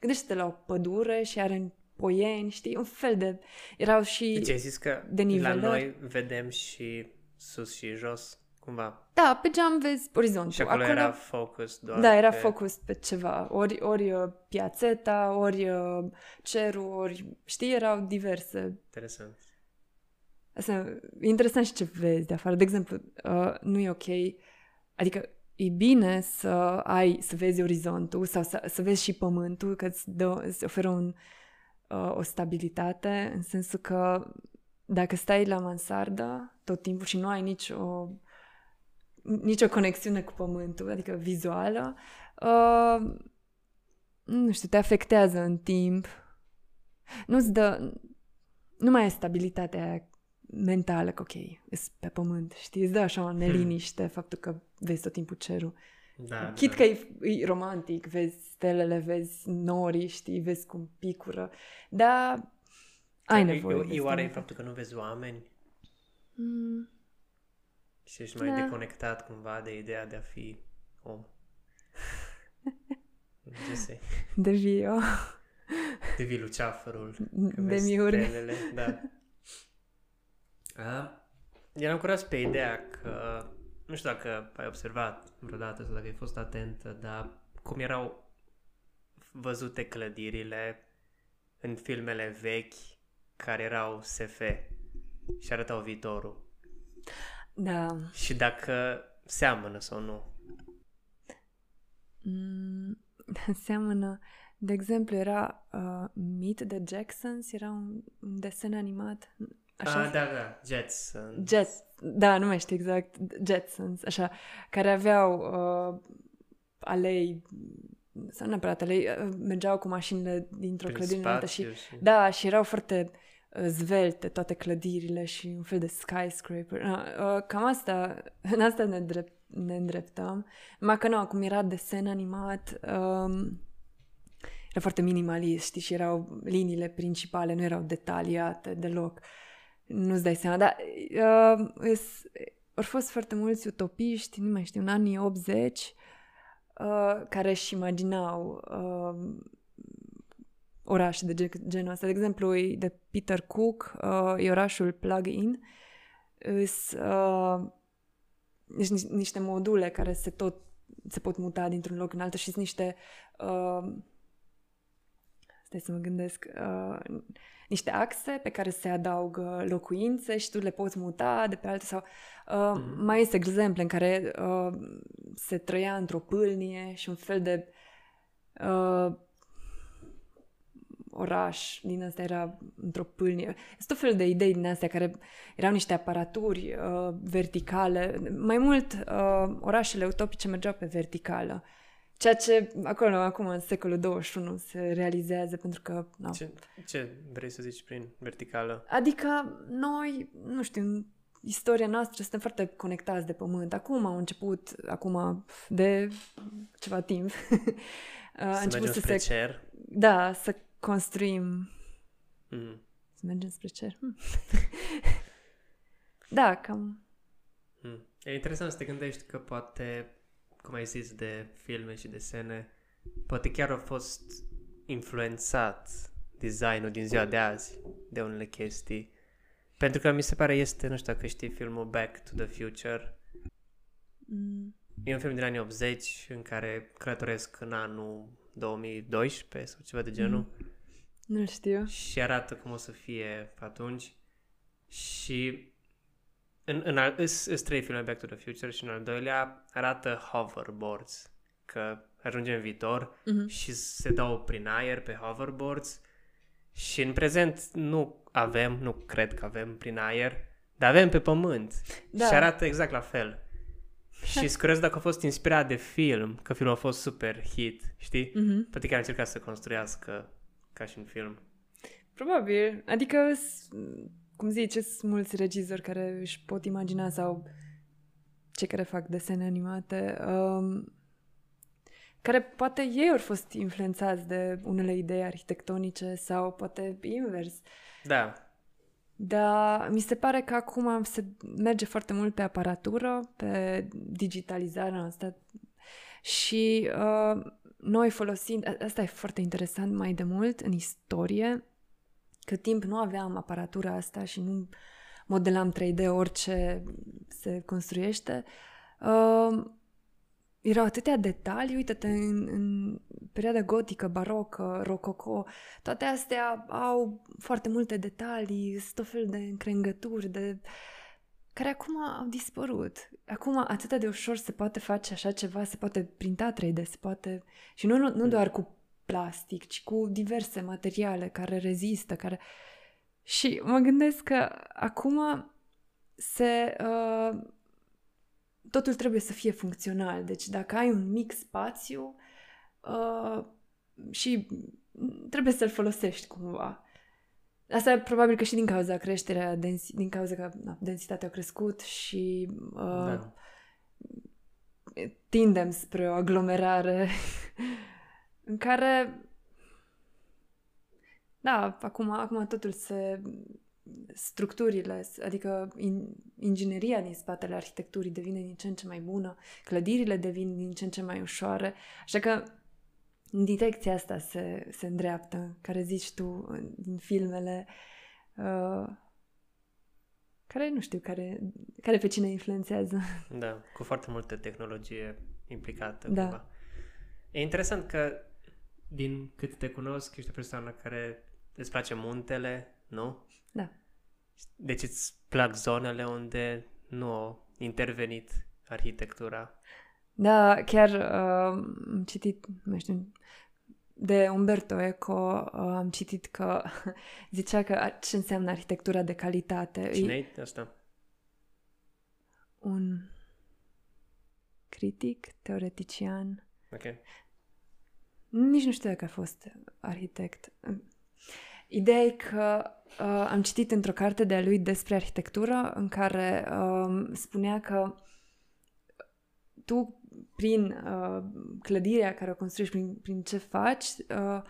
gândește-te la o pădure și are poieni, știi? Un fel de... Erau și Deci ai zis că de la noi vedem și sus și jos? cumva. Da, pe geam vezi orizontul. Și acolo, acolo era focus doar Da, era pe... focus pe ceva. Ori, ori uh, piațeta, ori uh, cerul, ori... Știi, erau diverse. Interesant. Asta, e interesant și ce vezi de afară. De exemplu, uh, nu e ok, adică e bine să ai, să vezi orizontul sau să, să vezi și pământul, că îți, dă, îți oferă un, uh, o stabilitate, în sensul că dacă stai la mansardă tot timpul și nu ai nici o nicio conexiune cu pământul, adică vizuală, uh, nu știu, te afectează în timp. Nu-ți dă... Nu mai ai stabilitatea aia mentală că, ok, ești pe pământ, știi? Îți dă așa o hmm. neliniște hmm. faptul că vezi tot timpul cerul. Da, Chit da. că e, e romantic, vezi stelele, vezi norii, știi, vezi cum picură, dar ai nevoie. E, e oare faptul că nu vezi oameni? Mm. Și ești mai da. deconectat cumva de ideea de a fi om. [laughs] Ce sei? De vio. De vi luceafărul. De miuri. da. A, eram curios pe ideea că, nu știu dacă ai observat vreodată sau dacă ai fost atentă, dar cum erau văzute clădirile în filmele vechi care erau SF și arătau viitorul. Da. Și dacă seamănă sau nu. Mm, [laughs] seamănă. De exemplu, era uh, Meet the Jacksons, era un, un desen animat. Așa ah, da, da, Jetsons. Jets, da, nu mai știu exact, Jetsons, așa, care aveau uh, alei sau neapărat alei, uh, mergeau cu mașinile dintr-o clădire în alta și, și, da, și erau foarte zvelte toate clădirile și un fel de skyscraper. Uh, cam asta, [laughs] în asta ne, drept, ne îndreptăm. Mai că nu, acum era desen animat, um, era foarte minimalist, știi, și erau liniile principale, nu erau detaliate deloc. Nu-ți dai seama, dar uh, au fost foarte mulți utopiști, nu mai știu, în anii 80, uh, care își imaginau uh, orașe de genul ăsta. De exemplu, e de Peter Cook, uh, e orașul Plug-in. uh, deci niște module care se tot se pot muta dintr-un loc în altul și sunt niște uh, stai să mă gândesc, uh, niște axe pe care se adaugă locuințe și tu le poți muta de pe alte sau... Uh, mm-hmm. Mai este exemple în care uh, se trăia într-o pâlnie și un fel de uh, oraș din asta era într-o pâlnie. Sunt tot fel de idei din astea care erau niște aparaturi uh, verticale. Mai mult, uh, orașele utopice mergeau pe verticală. Ceea ce acolo, acum, în secolul 21, se realizează pentru că... No. Ce, ce vrei să zici prin verticală? Adică noi, nu știu, istoria noastră suntem foarte conectați de pământ. Acum au început, acum de ceva timp, [laughs] a început să se... cer? Da, să construim... Mm. Să mergem spre cer. Hmm. [laughs] da, cam... Mm. E interesant să te gândești că poate, cum ai zis, de filme și desene, poate chiar a fost influențat designul din ziua de azi de unele chestii. Pentru că mi se pare este, nu știu dacă știi filmul Back to the Future. Mm. E un film din anii 80 în care călătoresc în anul 2012 sau ceva de genul. Mm. Nu știu. Și arată cum o să fie atunci. Și în, în al, îs, îs trei filme Back to the Future și în al doilea arată hoverboards, că ajunge în viitor mm-hmm. și se dau prin aer pe hoverboards și în prezent nu avem, nu cred că avem prin aer, dar avem pe pământ da. și arată exact la fel. și sunt curios dacă a fost inspirat de film, că filmul a fost super hit, știi? Mm-hmm. Poate chiar a încercat să construiască ca și în film. Probabil. Adică, cum zici, sunt mulți regizori care își pot imagina sau cei care fac desene animate, um, care poate ei au fost influențați de unele idei arhitectonice sau poate invers. Da. Dar mi se pare că acum se merge foarte mult pe aparatură, pe digitalizarea asta și uh, noi folosind, asta e foarte interesant mai de mult în istorie, că timp nu aveam aparatura asta și nu modelam 3D orice se construiește, uh, erau atâtea detalii, uite-te, în, în perioada gotică, barocă, rococo, toate astea au foarte multe detalii, tot fel de încrengături, de uh, care acum au dispărut. Acum atât de ușor se poate face așa ceva, se poate printa 3D, se poate... Și nu, nu, nu doar cu plastic, ci cu diverse materiale care rezistă, care... Și mă gândesc că acum se... Uh, totul trebuie să fie funcțional. Deci dacă ai un mic spațiu uh, și trebuie să-l folosești cumva. Asta probabil că și din cauza creșterea, densi- din cauza că na, densitatea a crescut și uh, da. tindem spre o aglomerare [laughs] în care da, acum, acum totul se structurile, adică in, ingineria din spatele arhitecturii devine din ce în ce mai bună, clădirile devin din ce în ce mai ușoare, așa că în direcția asta se, se îndreaptă, care zici tu din filmele uh, care nu știu, care, care pe cine influențează. Da, cu foarte multă tehnologie implicată. Da. Cumva. E interesant că din cât te cunosc, ești o persoană care îți place muntele, nu? Da. Deci îți plac zonele unde nu a intervenit arhitectura. Da, chiar uh, am citit, nu știu, de Umberto Eco uh, am citit că [laughs] zicea că ce înseamnă arhitectura de calitate. cine e asta? Un critic, teoretician. Ok. Nici nu știu dacă a fost arhitect. Ideea e că uh, am citit într-o carte de-a lui despre arhitectură în care uh, spunea că tu prin uh, clădirea care o construiești, prin, prin ce faci, uh,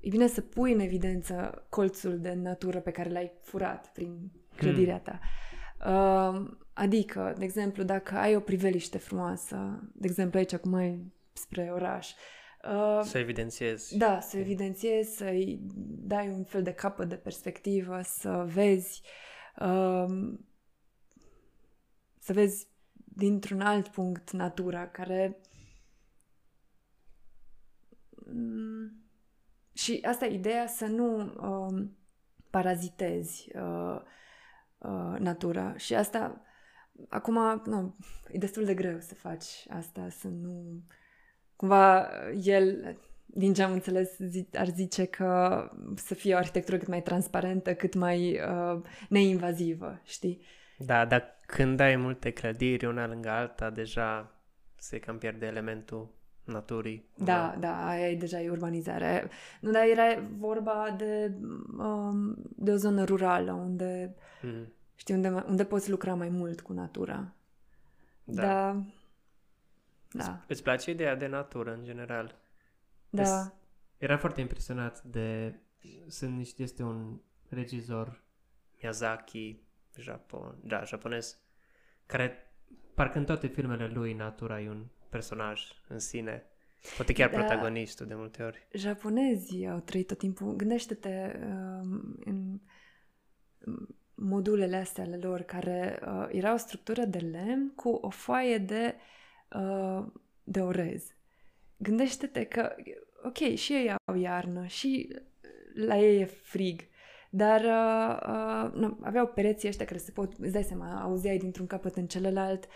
e bine să pui în evidență colțul de natură pe care l-ai furat prin clădirea hmm. ta. Uh, adică, de exemplu, dacă ai o priveliște frumoasă, de exemplu aici acum ai spre oraș, Uh, să evidențiezi. Da, să evidențiezi, să-i dai un fel de capăt de perspectivă, să vezi uh, să vezi dintr-un alt punct natura care mm, și asta e ideea să nu uh, parazitezi uh, uh, natura. Și asta, acum, nu, e destul de greu să faci asta, să nu... Cumva el, din ce am înțeles, zi, ar zice că să fie o arhitectură cât mai transparentă, cât mai uh, neinvazivă, știi? Da, dar când ai multe clădiri una lângă alta, deja se cam pierde elementul naturii. Da, da, aia e deja e urbanizare. Nu, dar era vorba de, um, de o zonă rurală unde, mm. știi, unde, unde poți lucra mai mult cu natura. Da. da. Da. Îți place ideea de natură, în general? Da. Es, era foarte impresionat de... Sunt niște, este un regizor Miyazaki, Japon, da, japonez, care parcă în toate filmele lui natura e un personaj în sine. Poate chiar da, protagonistul de multe ori. Japonezii au trăit tot timpul. Gândește-te uh, în modulele astea ale lor, care uh, era o structură de lemn cu o foaie de, uh, de orez. Gândește-te că, ok, și ei au iarnă, și la ei e frig, dar uh, uh, nu, aveau pereții ăștia care se pot, îți dai seama, auzeai dintr-un capăt în celălalt. Uh,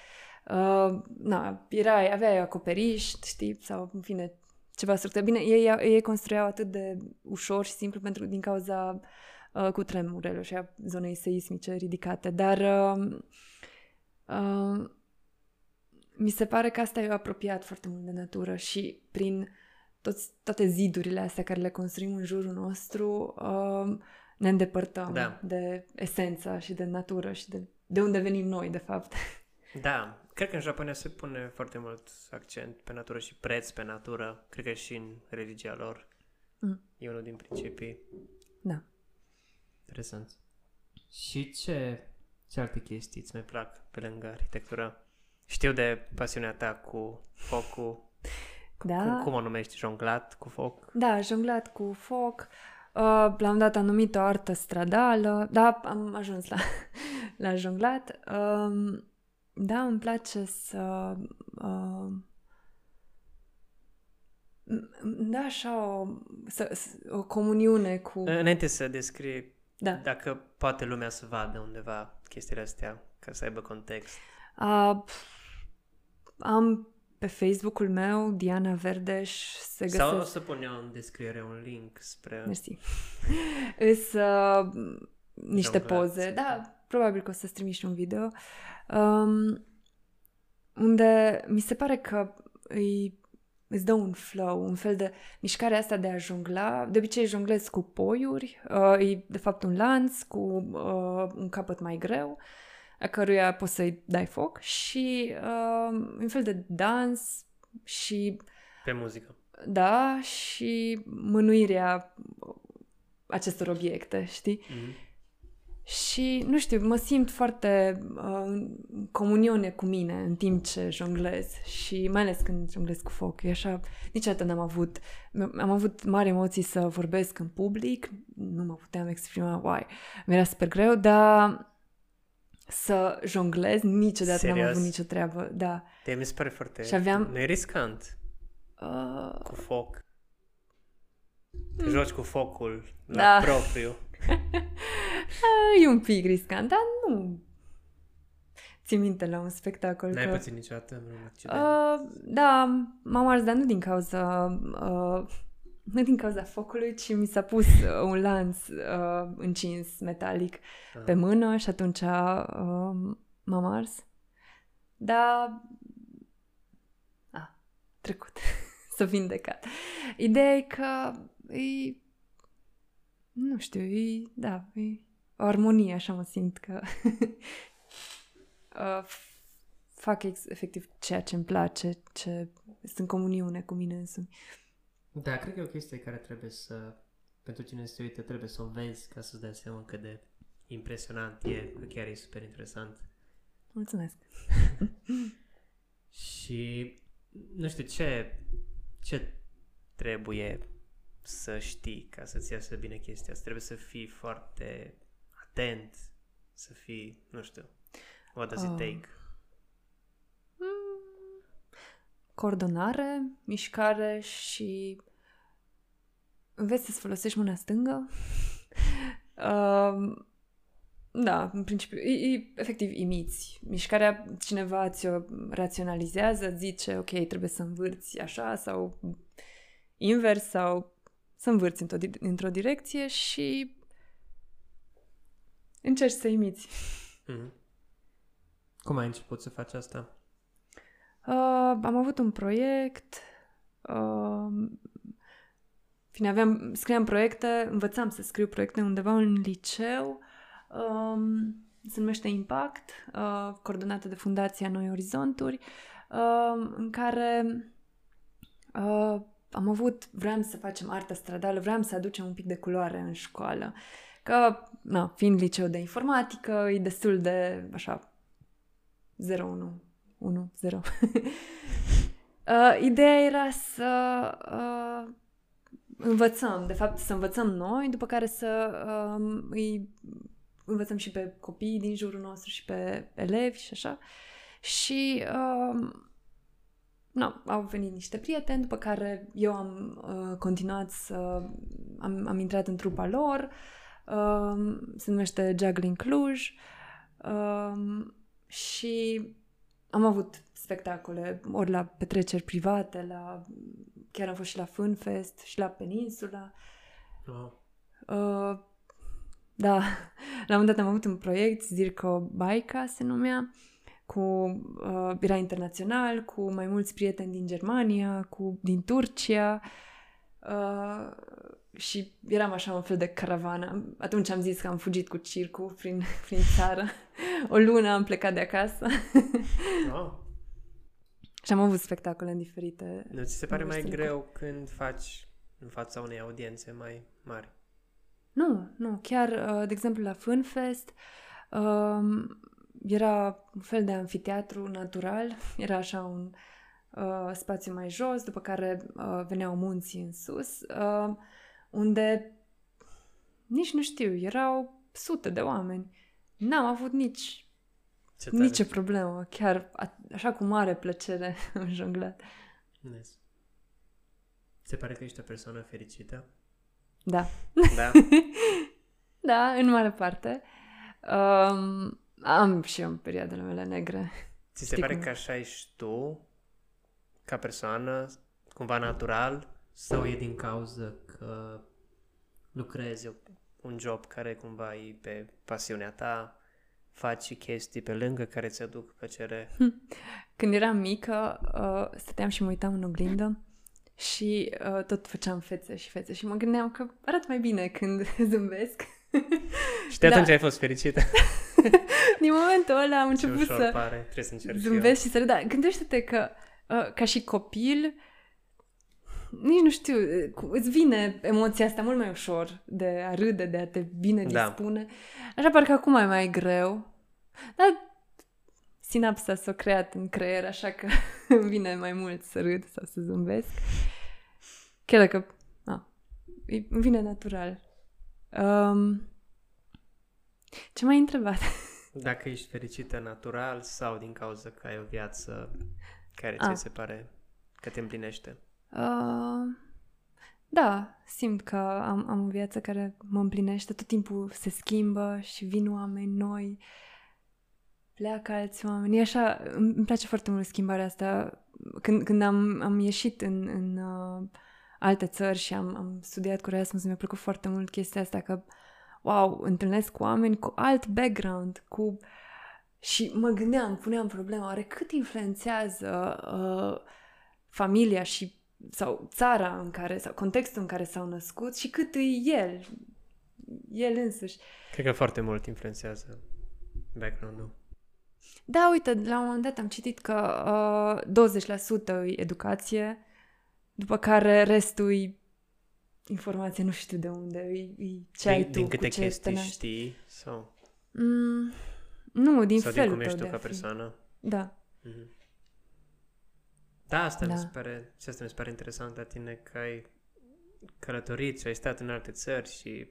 Uh, na, erai, aveai acoperiș, știi, sau în fine, ceva structură. Bine, ei, ei construiau atât de ușor și simplu pentru din cauza uh, cu tremurelor și a zonei seismice ridicate, dar uh, uh, mi se pare că asta e apropiat foarte mult de natură și prin toți, toate zidurile astea care le construim în jurul nostru uh, ne îndepărtăm da. de esența și de natură și de, de unde venim noi, de fapt. Da, Cred că în Japonia se pune foarte mult accent pe natură și preț pe natură. Cred că și în religia lor. Mm. E unul din principii. Da. Interesant. Și ce, ce alte chestii îți mai plac pe lângă arhitectură? Știu de pasiunea ta cu focul. Da. Cum, cum o numești? Jonglat cu foc? Da, jonglat cu foc. Uh, la un dat am numit o artă stradală. Da, am ajuns la, [laughs] la jonglat. Uh, da, îmi place să... Uh, da, așa o, să, o comuniune cu... Înainte să descrii, da. dacă poate lumea să vadă undeva chestiile astea, ca să aibă context. Uh, am pe Facebook-ul meu, Diana Verdeș, se găsesc... Sau o să pun eu în descriere un link spre... Mersi. [laughs] Îs uh, niște poze. Da, probabil că o să-ți trimiși un video. Uh, um, unde mi se pare că îi, îți dă un flow, un fel de mișcare asta de a jongla. De obicei jonglez cu poiuri, uh, e de fapt un lanț cu uh, un capăt mai greu, a căruia poți să-i dai foc și uh, un fel de dans și... Pe muzică. Da, și mânuirea acestor obiecte, știi? Mm-hmm. Și, nu știu, mă simt foarte uh, în comuniune cu mine în timp ce jonglez și mai ales când jonglez cu foc. E așa, niciodată n-am avut, am avut mari emoții să vorbesc în public, nu mă puteam exprima, uai, mi-era super greu, dar să jonglez, niciodată Serios? n-am avut nicio treabă, da. De mi se pare foarte... Și aveam... Nu e riscant? Uh... Cu foc. Te mm. joci cu focul la da. propriu. [laughs] e un pic riscant, dar nu... Țin minte la un spectacol N-ai că... pățit niciodată în accident? Uh, da, m-am ars, dar nu din cauza... Uh, nu din cauza focului, ci mi s-a pus uh, un lanț uh, încins metalic uh. pe mână și atunci uh, m-am ars. Dar... Ah, trecut. [laughs] S-a vindecat. Ideea e că e nu știu, e, da, e o armonie, așa mă simt că [laughs] uh, fac ex- efectiv ceea ce îmi place, ce sunt în comuniune cu mine însumi. Da, cred că e o chestie care trebuie să, pentru cine se uită, trebuie să o vezi ca să-ți dai seama cât de impresionant e, că chiar e super interesant. Mulțumesc! [laughs] și nu știu ce, ce trebuie să știi ca să-ți iasă bine chestia asta. Trebuie să fii foarte atent, să fii, nu știu, what does uh. it take? Coordonare, mișcare și înveți să-ți folosești mâna stângă. uh, [laughs] da, în principiu, e, e, efectiv imiți. Mișcarea, cineva ți-o raționalizează, zice, ok, trebuie să învârți așa sau invers sau să învârți într-o, într-o direcție și încerci să imiți. Mm-hmm. Cum ai început să faci asta? Uh, am avut un proiect, uh, fine, aveam, scriam proiecte, învățam să scriu proiecte undeva în liceu, um, se numește Impact, uh, coordonată de Fundația Noi Orizonturi, uh, în care uh, am avut, vreau să facem artă stradală, vreau să aducem un pic de culoare în școală. Că, na, fiind liceu de informatică, e destul de, așa, 0-1, 1-0. [laughs] uh, ideea era să uh, învățăm, de fapt să învățăm noi, după care să uh, îi învățăm și pe copiii din jurul nostru și pe elevi și așa. Și uh, no, au venit niște prieteni, după care eu am uh, continuat să... Am, am intrat în trupa lor, uh, se numește Juggling Cluj uh, și am avut spectacole, ori la petreceri private, la, chiar am fost și la Funfest și la Peninsula. Wow. Uh, da, [laughs] la un moment dat am avut un proiect, Zirco Baica se numea, cu, uh, era internațional, cu mai mulți prieteni din Germania, cu din Turcia uh, și eram așa un fel de caravană. Atunci am zis că am fugit cu circul prin, [laughs] prin țară. O lună am plecat de acasă. Wow. [laughs] și am avut spectacole în diferite... Nu ți se pare mai greu când faci în fața unei audiențe mai mari? Nu, nu. Chiar, uh, de exemplu, la Funfest um, era un fel de anfiteatru natural. Era așa un uh, spațiu mai jos, după care uh, veneau munții în sus, uh, unde nici nu știu, erau sute de oameni. N-am avut nici Ce nicio problemă. Chiar a, așa cu mare plăcere [laughs] am jonglat. Nice. Se pare că ești o persoană fericită? Da. Da? [laughs] da, în mare parte. Um, am și eu perioadele mele negre. Ți se pare cum? că așa ești tu, ca persoană, cumva natural, sau e din cauza că lucrezi un job care cumva e pe pasiunea ta, faci chestii pe lângă care ți aduc plăcere? Când eram mică, uh, stăteam și mă uitam în oglindă și uh, tot făceam fețe și fețe și mă gândeam că arată mai bine când [laughs] zâmbesc. și de atunci da. ai fost fericită. [laughs] Din momentul ăla am început să pare. Trebuie să încerc zâmbesc și, și să râd. Da, gândește-te că uh, ca și copil nici nu știu, îți vine emoția asta mult mai ușor de a râde, de a te bine da. dispune. Da. Așa parcă acum e mai greu. Dar sinapsa s-a creat în creier, așa că [laughs] îmi vine mai mult să râd sau să zâmbesc. Chiar dacă a, îmi vine natural. Um, ce m-ai întrebat? [laughs] Dacă ești fericită natural sau din cauza că ai o viață care ți se pare că te împlinește? Uh, da, simt că am, am o viață care mă împlinește, tot timpul se schimbă și vin oameni noi, pleacă alți oameni. E așa, îmi place foarte mult schimbarea asta. Când, când am, am ieșit în, în uh, alte țări și am, am studiat cu Erasmus, mi-a plăcut foarte mult chestia asta că, wow, întâlnesc oameni cu alt background, cu... Și mă gândeam, puneam problema, oare cât influențează uh, familia și sau țara în care, sau contextul în care s-au născut și cât e el, el însuși. Cred că foarte mult influențează background-ul. Da, uite, la un moment dat am citit că uh, 20% e educație, după care restul e informație, nu știu de unde, e, e ce din, ai tu, din câte cu ce chestii știi sau... Mm, nu, din sau felul din cum ești tu ca persoană. Da. Mm-hmm. Da, asta, da. Mi se pare, și asta mi se pare interesant la tine că ai călătorit și ai stat în alte țări și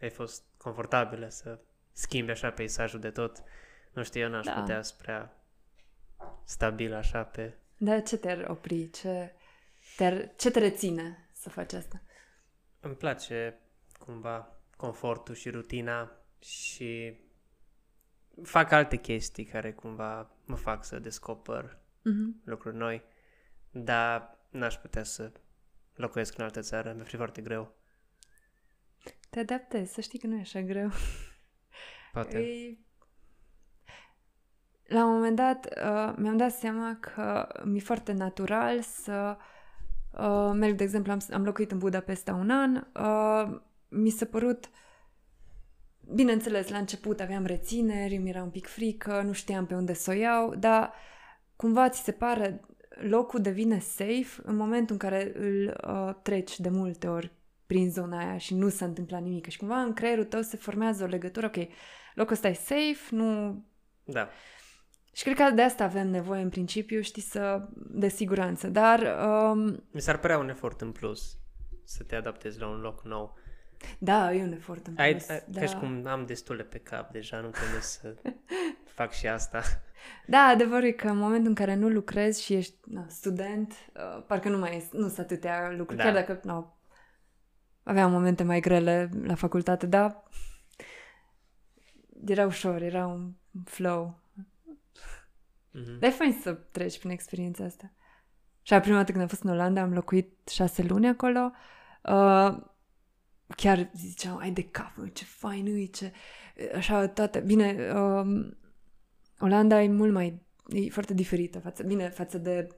ai fost confortabilă să schimbi așa peisajul de tot. Nu știu, eu n-aș da. putea spre stabil așa pe... Dar ce te-ar opri? Ce, te ce te reține să faci asta? îmi place cumva confortul și rutina și fac alte chestii care cumva mă fac să descoper Mhm. lucruri noi, dar n-aș putea să locuiesc în altă țară, mi-ar fi foarte greu. Te adaptezi, să știi că nu e așa greu. Poate. E... La un moment dat uh, mi-am dat seama că mi-e foarte natural să uh, merg, de exemplu, am, am locuit în Budapesta un an, uh, mi s-a părut Bineînțeles, la început aveam rețineri, mi era un pic frică, nu știam pe unde să o iau, dar cumva ți se pare locul devine safe în momentul în care îl uh, treci de multe ori prin zona aia și nu s-a întâmplat nimic. Și cumva în creierul tău se formează o legătură, ok, locul ăsta e safe, nu... Da. Și cred că de asta avem nevoie în principiu, știi, să... de siguranță. Dar um, Mi s-ar părea un efort în plus să te adaptezi la un loc nou. Da, e un efort în Ai, plus. ai, da. Ca și cum am destule pe cap deja, nu trebuie să [laughs] fac și asta. Da, adevărul e că în momentul în care nu lucrezi și ești na, student, uh, parcă nu mai nu sunt atâtea lucruri. Da. Chiar dacă na, aveam momente mai grele la facultate, dar era ușor, era un flow. Mhm. Dar e fain să treci prin experiența asta. Și a prima dată când am fost în Olanda, am locuit șase luni acolo. Uh, chiar ziceam, ai de cap, mă, ce fain e, ce... Așa, toate... Bine, um, Olanda e mult mai... e foarte diferită față... Bine, față de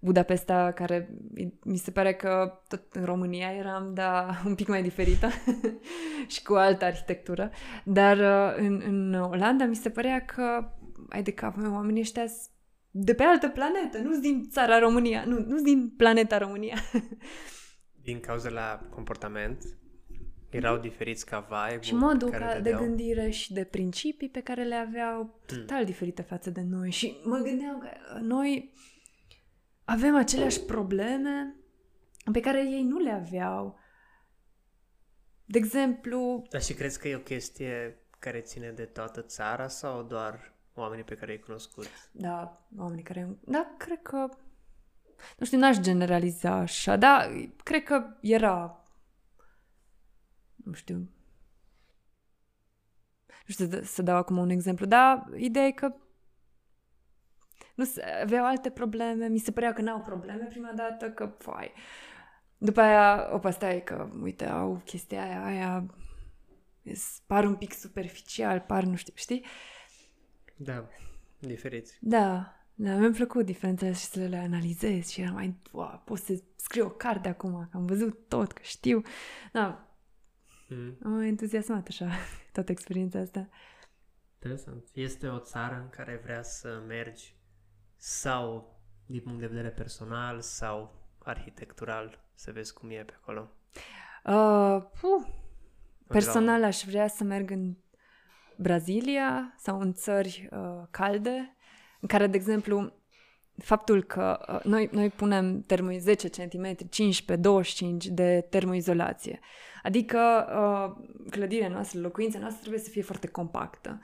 Budapesta, care e- mi se pare că tot în România eram, dar [laughs] un pic mai diferită [laughs] și cu altă arhitectură. Dar uh, în, în Olanda mi se părea că, ai de cap, meu, oamenii ăștia s- de pe altă planetă, nu sunt din țara România, nu, nu sunt din planeta România. [laughs] Din cauza la comportament, erau diferiți ca vibe și modul care ca îl de dădeau. gândire și de principii pe care le aveau total diferite față de noi. Și mă gândeam că noi avem aceleași probleme pe care ei nu le aveau. De exemplu, Dar și crezi că e o chestie care ține de toată țara sau doar oamenii pe care i-ai cunoscut? da, oamenii care... Da, cred că... Nu știu, n-aș generaliza așa, dar cred că era... Nu știu... Nu știu să- să dau acum un exemplu, dar ideea e că nu se, aveau alte probleme, mi se părea că n-au probleme prima dată, că, fai, după aia, opa, stai că, uite, au chestia aia, aia, îs- par un pic superficial, par, nu știu, știi? Da, diferiți. Da, da, mi-a plăcut diferențele și să le analizez și eram mai, wow, pot să scriu o carte acum, că am văzut tot, că știu. Da, Mm. am entuziasmat așa [laughs] toată experiența asta. Interesant. Este o țară în care vrea să mergi sau din punct de vedere personal sau arhitectural, să vezi cum e pe acolo. Uh, puh, la- personal aș vrea să merg în Brazilia sau în țări uh, calde, în care, de exemplu, faptul că uh, noi, noi punem termo 10 cm, 15, 25 de termoizolație. Adică uh, clădirea noastră, locuința noastră trebuie să fie foarte compactă.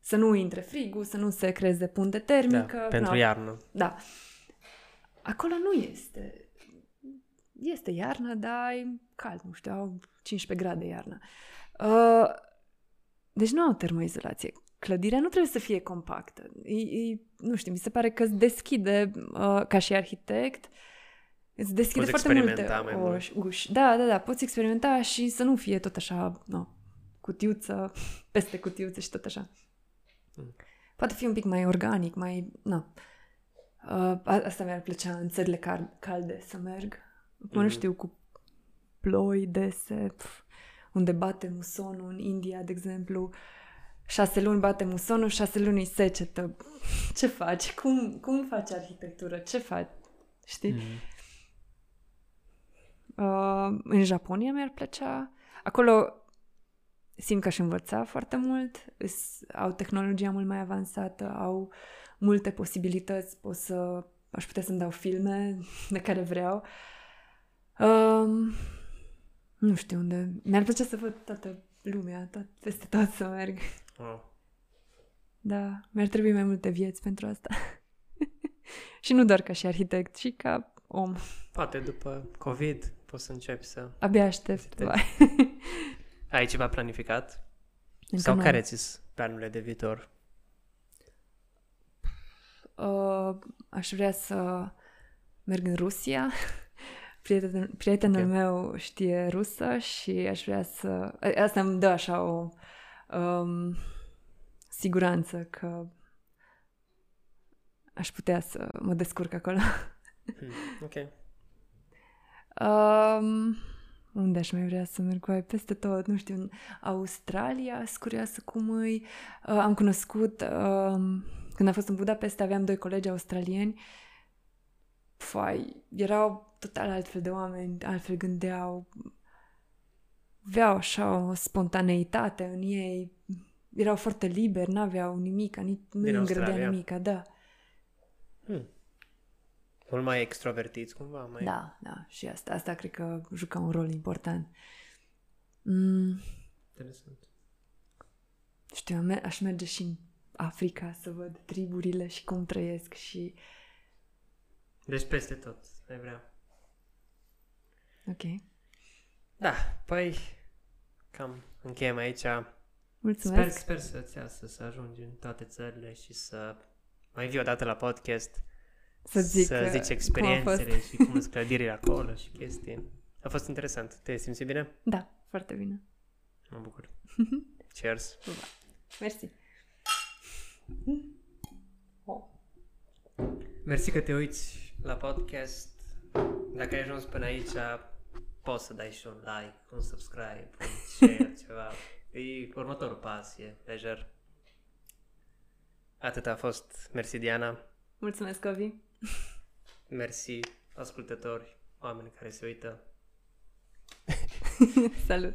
Să nu intre frigul, să nu se creeze punte Da, termică. pentru na, iarnă. Da. Acolo nu este. Este iarnă, dar e cald, nu știu, au 15 grade iarnă. Uh, deci nu au termoizolație. Clădirea nu trebuie să fie compactă. E, e, nu știu, mi se pare că îți deschide, uh, ca și arhitect, îți deschide Poți foarte multe experimenta mai mult. uși, uși. Da, da, da, poți experimenta și să nu fie tot așa, no, cutiuță, [laughs] peste cutiuță și tot așa. Mm. Poate fi un pic mai organic, mai, no. Uh, a- asta mi-ar plăcea în țările cal- calde să merg. Acum nu Mhm. știu, cu ploi dese, pf, unde bate musonul în India, de exemplu. Șase luni bate musonul, șase luni e secetă. Ce faci? Cum, cum faci arhitectură? Ce faci? Știi? Mm. Uh, în Japonia mi-ar plăcea. Acolo simt că aș învăța foarte mult. Îs, au tehnologia mult mai avansată, au multe posibilități. Pot să, aș putea să-mi dau filme [laughs] de care vreau. Um, nu știu unde. Mi-ar plăcea să văd toată lumea, tot, peste tot să merg. Oh. Da, mi-ar trebui mai multe vieți pentru asta. [laughs] și nu doar ca și arhitect, ci ca om. Poate după COVID poți să începi să... Abia aștept. Vizitezi. Vai. [laughs] Ai ceva planificat? Încă Sau nu. care ți planurile de viitor? Uh, aș vrea să merg în Rusia. [laughs] Prieten, prietenul Ok. meu știe rusă și aș vrea să... a- Asta îmi dă așa o um, siguranță că aș putea să mă descurc acolo. Hmm, ok. Um, unde aș mai vrea să merg? Vai, peste tot, nu știu, în Australia, sunt curioasă cum îi... Uh, am cunoscut, um, când am fost în Budapesta, aveam doi colegi australieni. Fai, erau total altfel de oameni, altfel gândeau, aveau așa o spontaneitate în ei, erau foarte liberi, n-aveau nimic, nici nu Din îi îngrădea Australia? nimic, da. Hmm. Mult mai extrovertiți cumva? Mai... Da, da, și asta, asta cred că juca un rol important. Mm, Interesant. știu, am mer- aș merge și în Africa să văd triburile și cum trăiesc și... Deci peste tot, ai vrea. Ok. Da, păi cam încheiem aici. Mulțumesc. Sper, sper să-ți iasă, să ajungi în toate țările și să mai vii odată la podcast să zic, să uh, zici cum a fost. experiențele și cum sunt clădirile acolo și chestii. A fost interesant. Te simți bine? Da, foarte bine. Mă bucur. [laughs] Cheers! Mersi. Mersi că te uiți la podcast. Dacă ai ajuns până aici, poți să dai și un like, un subscribe, un [laughs] share, ceva. E următorul pas, e lejer. Atât a fost. Mersi, Diana. Mulțumesc, Ovi. Mersi, ascultători, oameni care se uită. [laughs] Salut.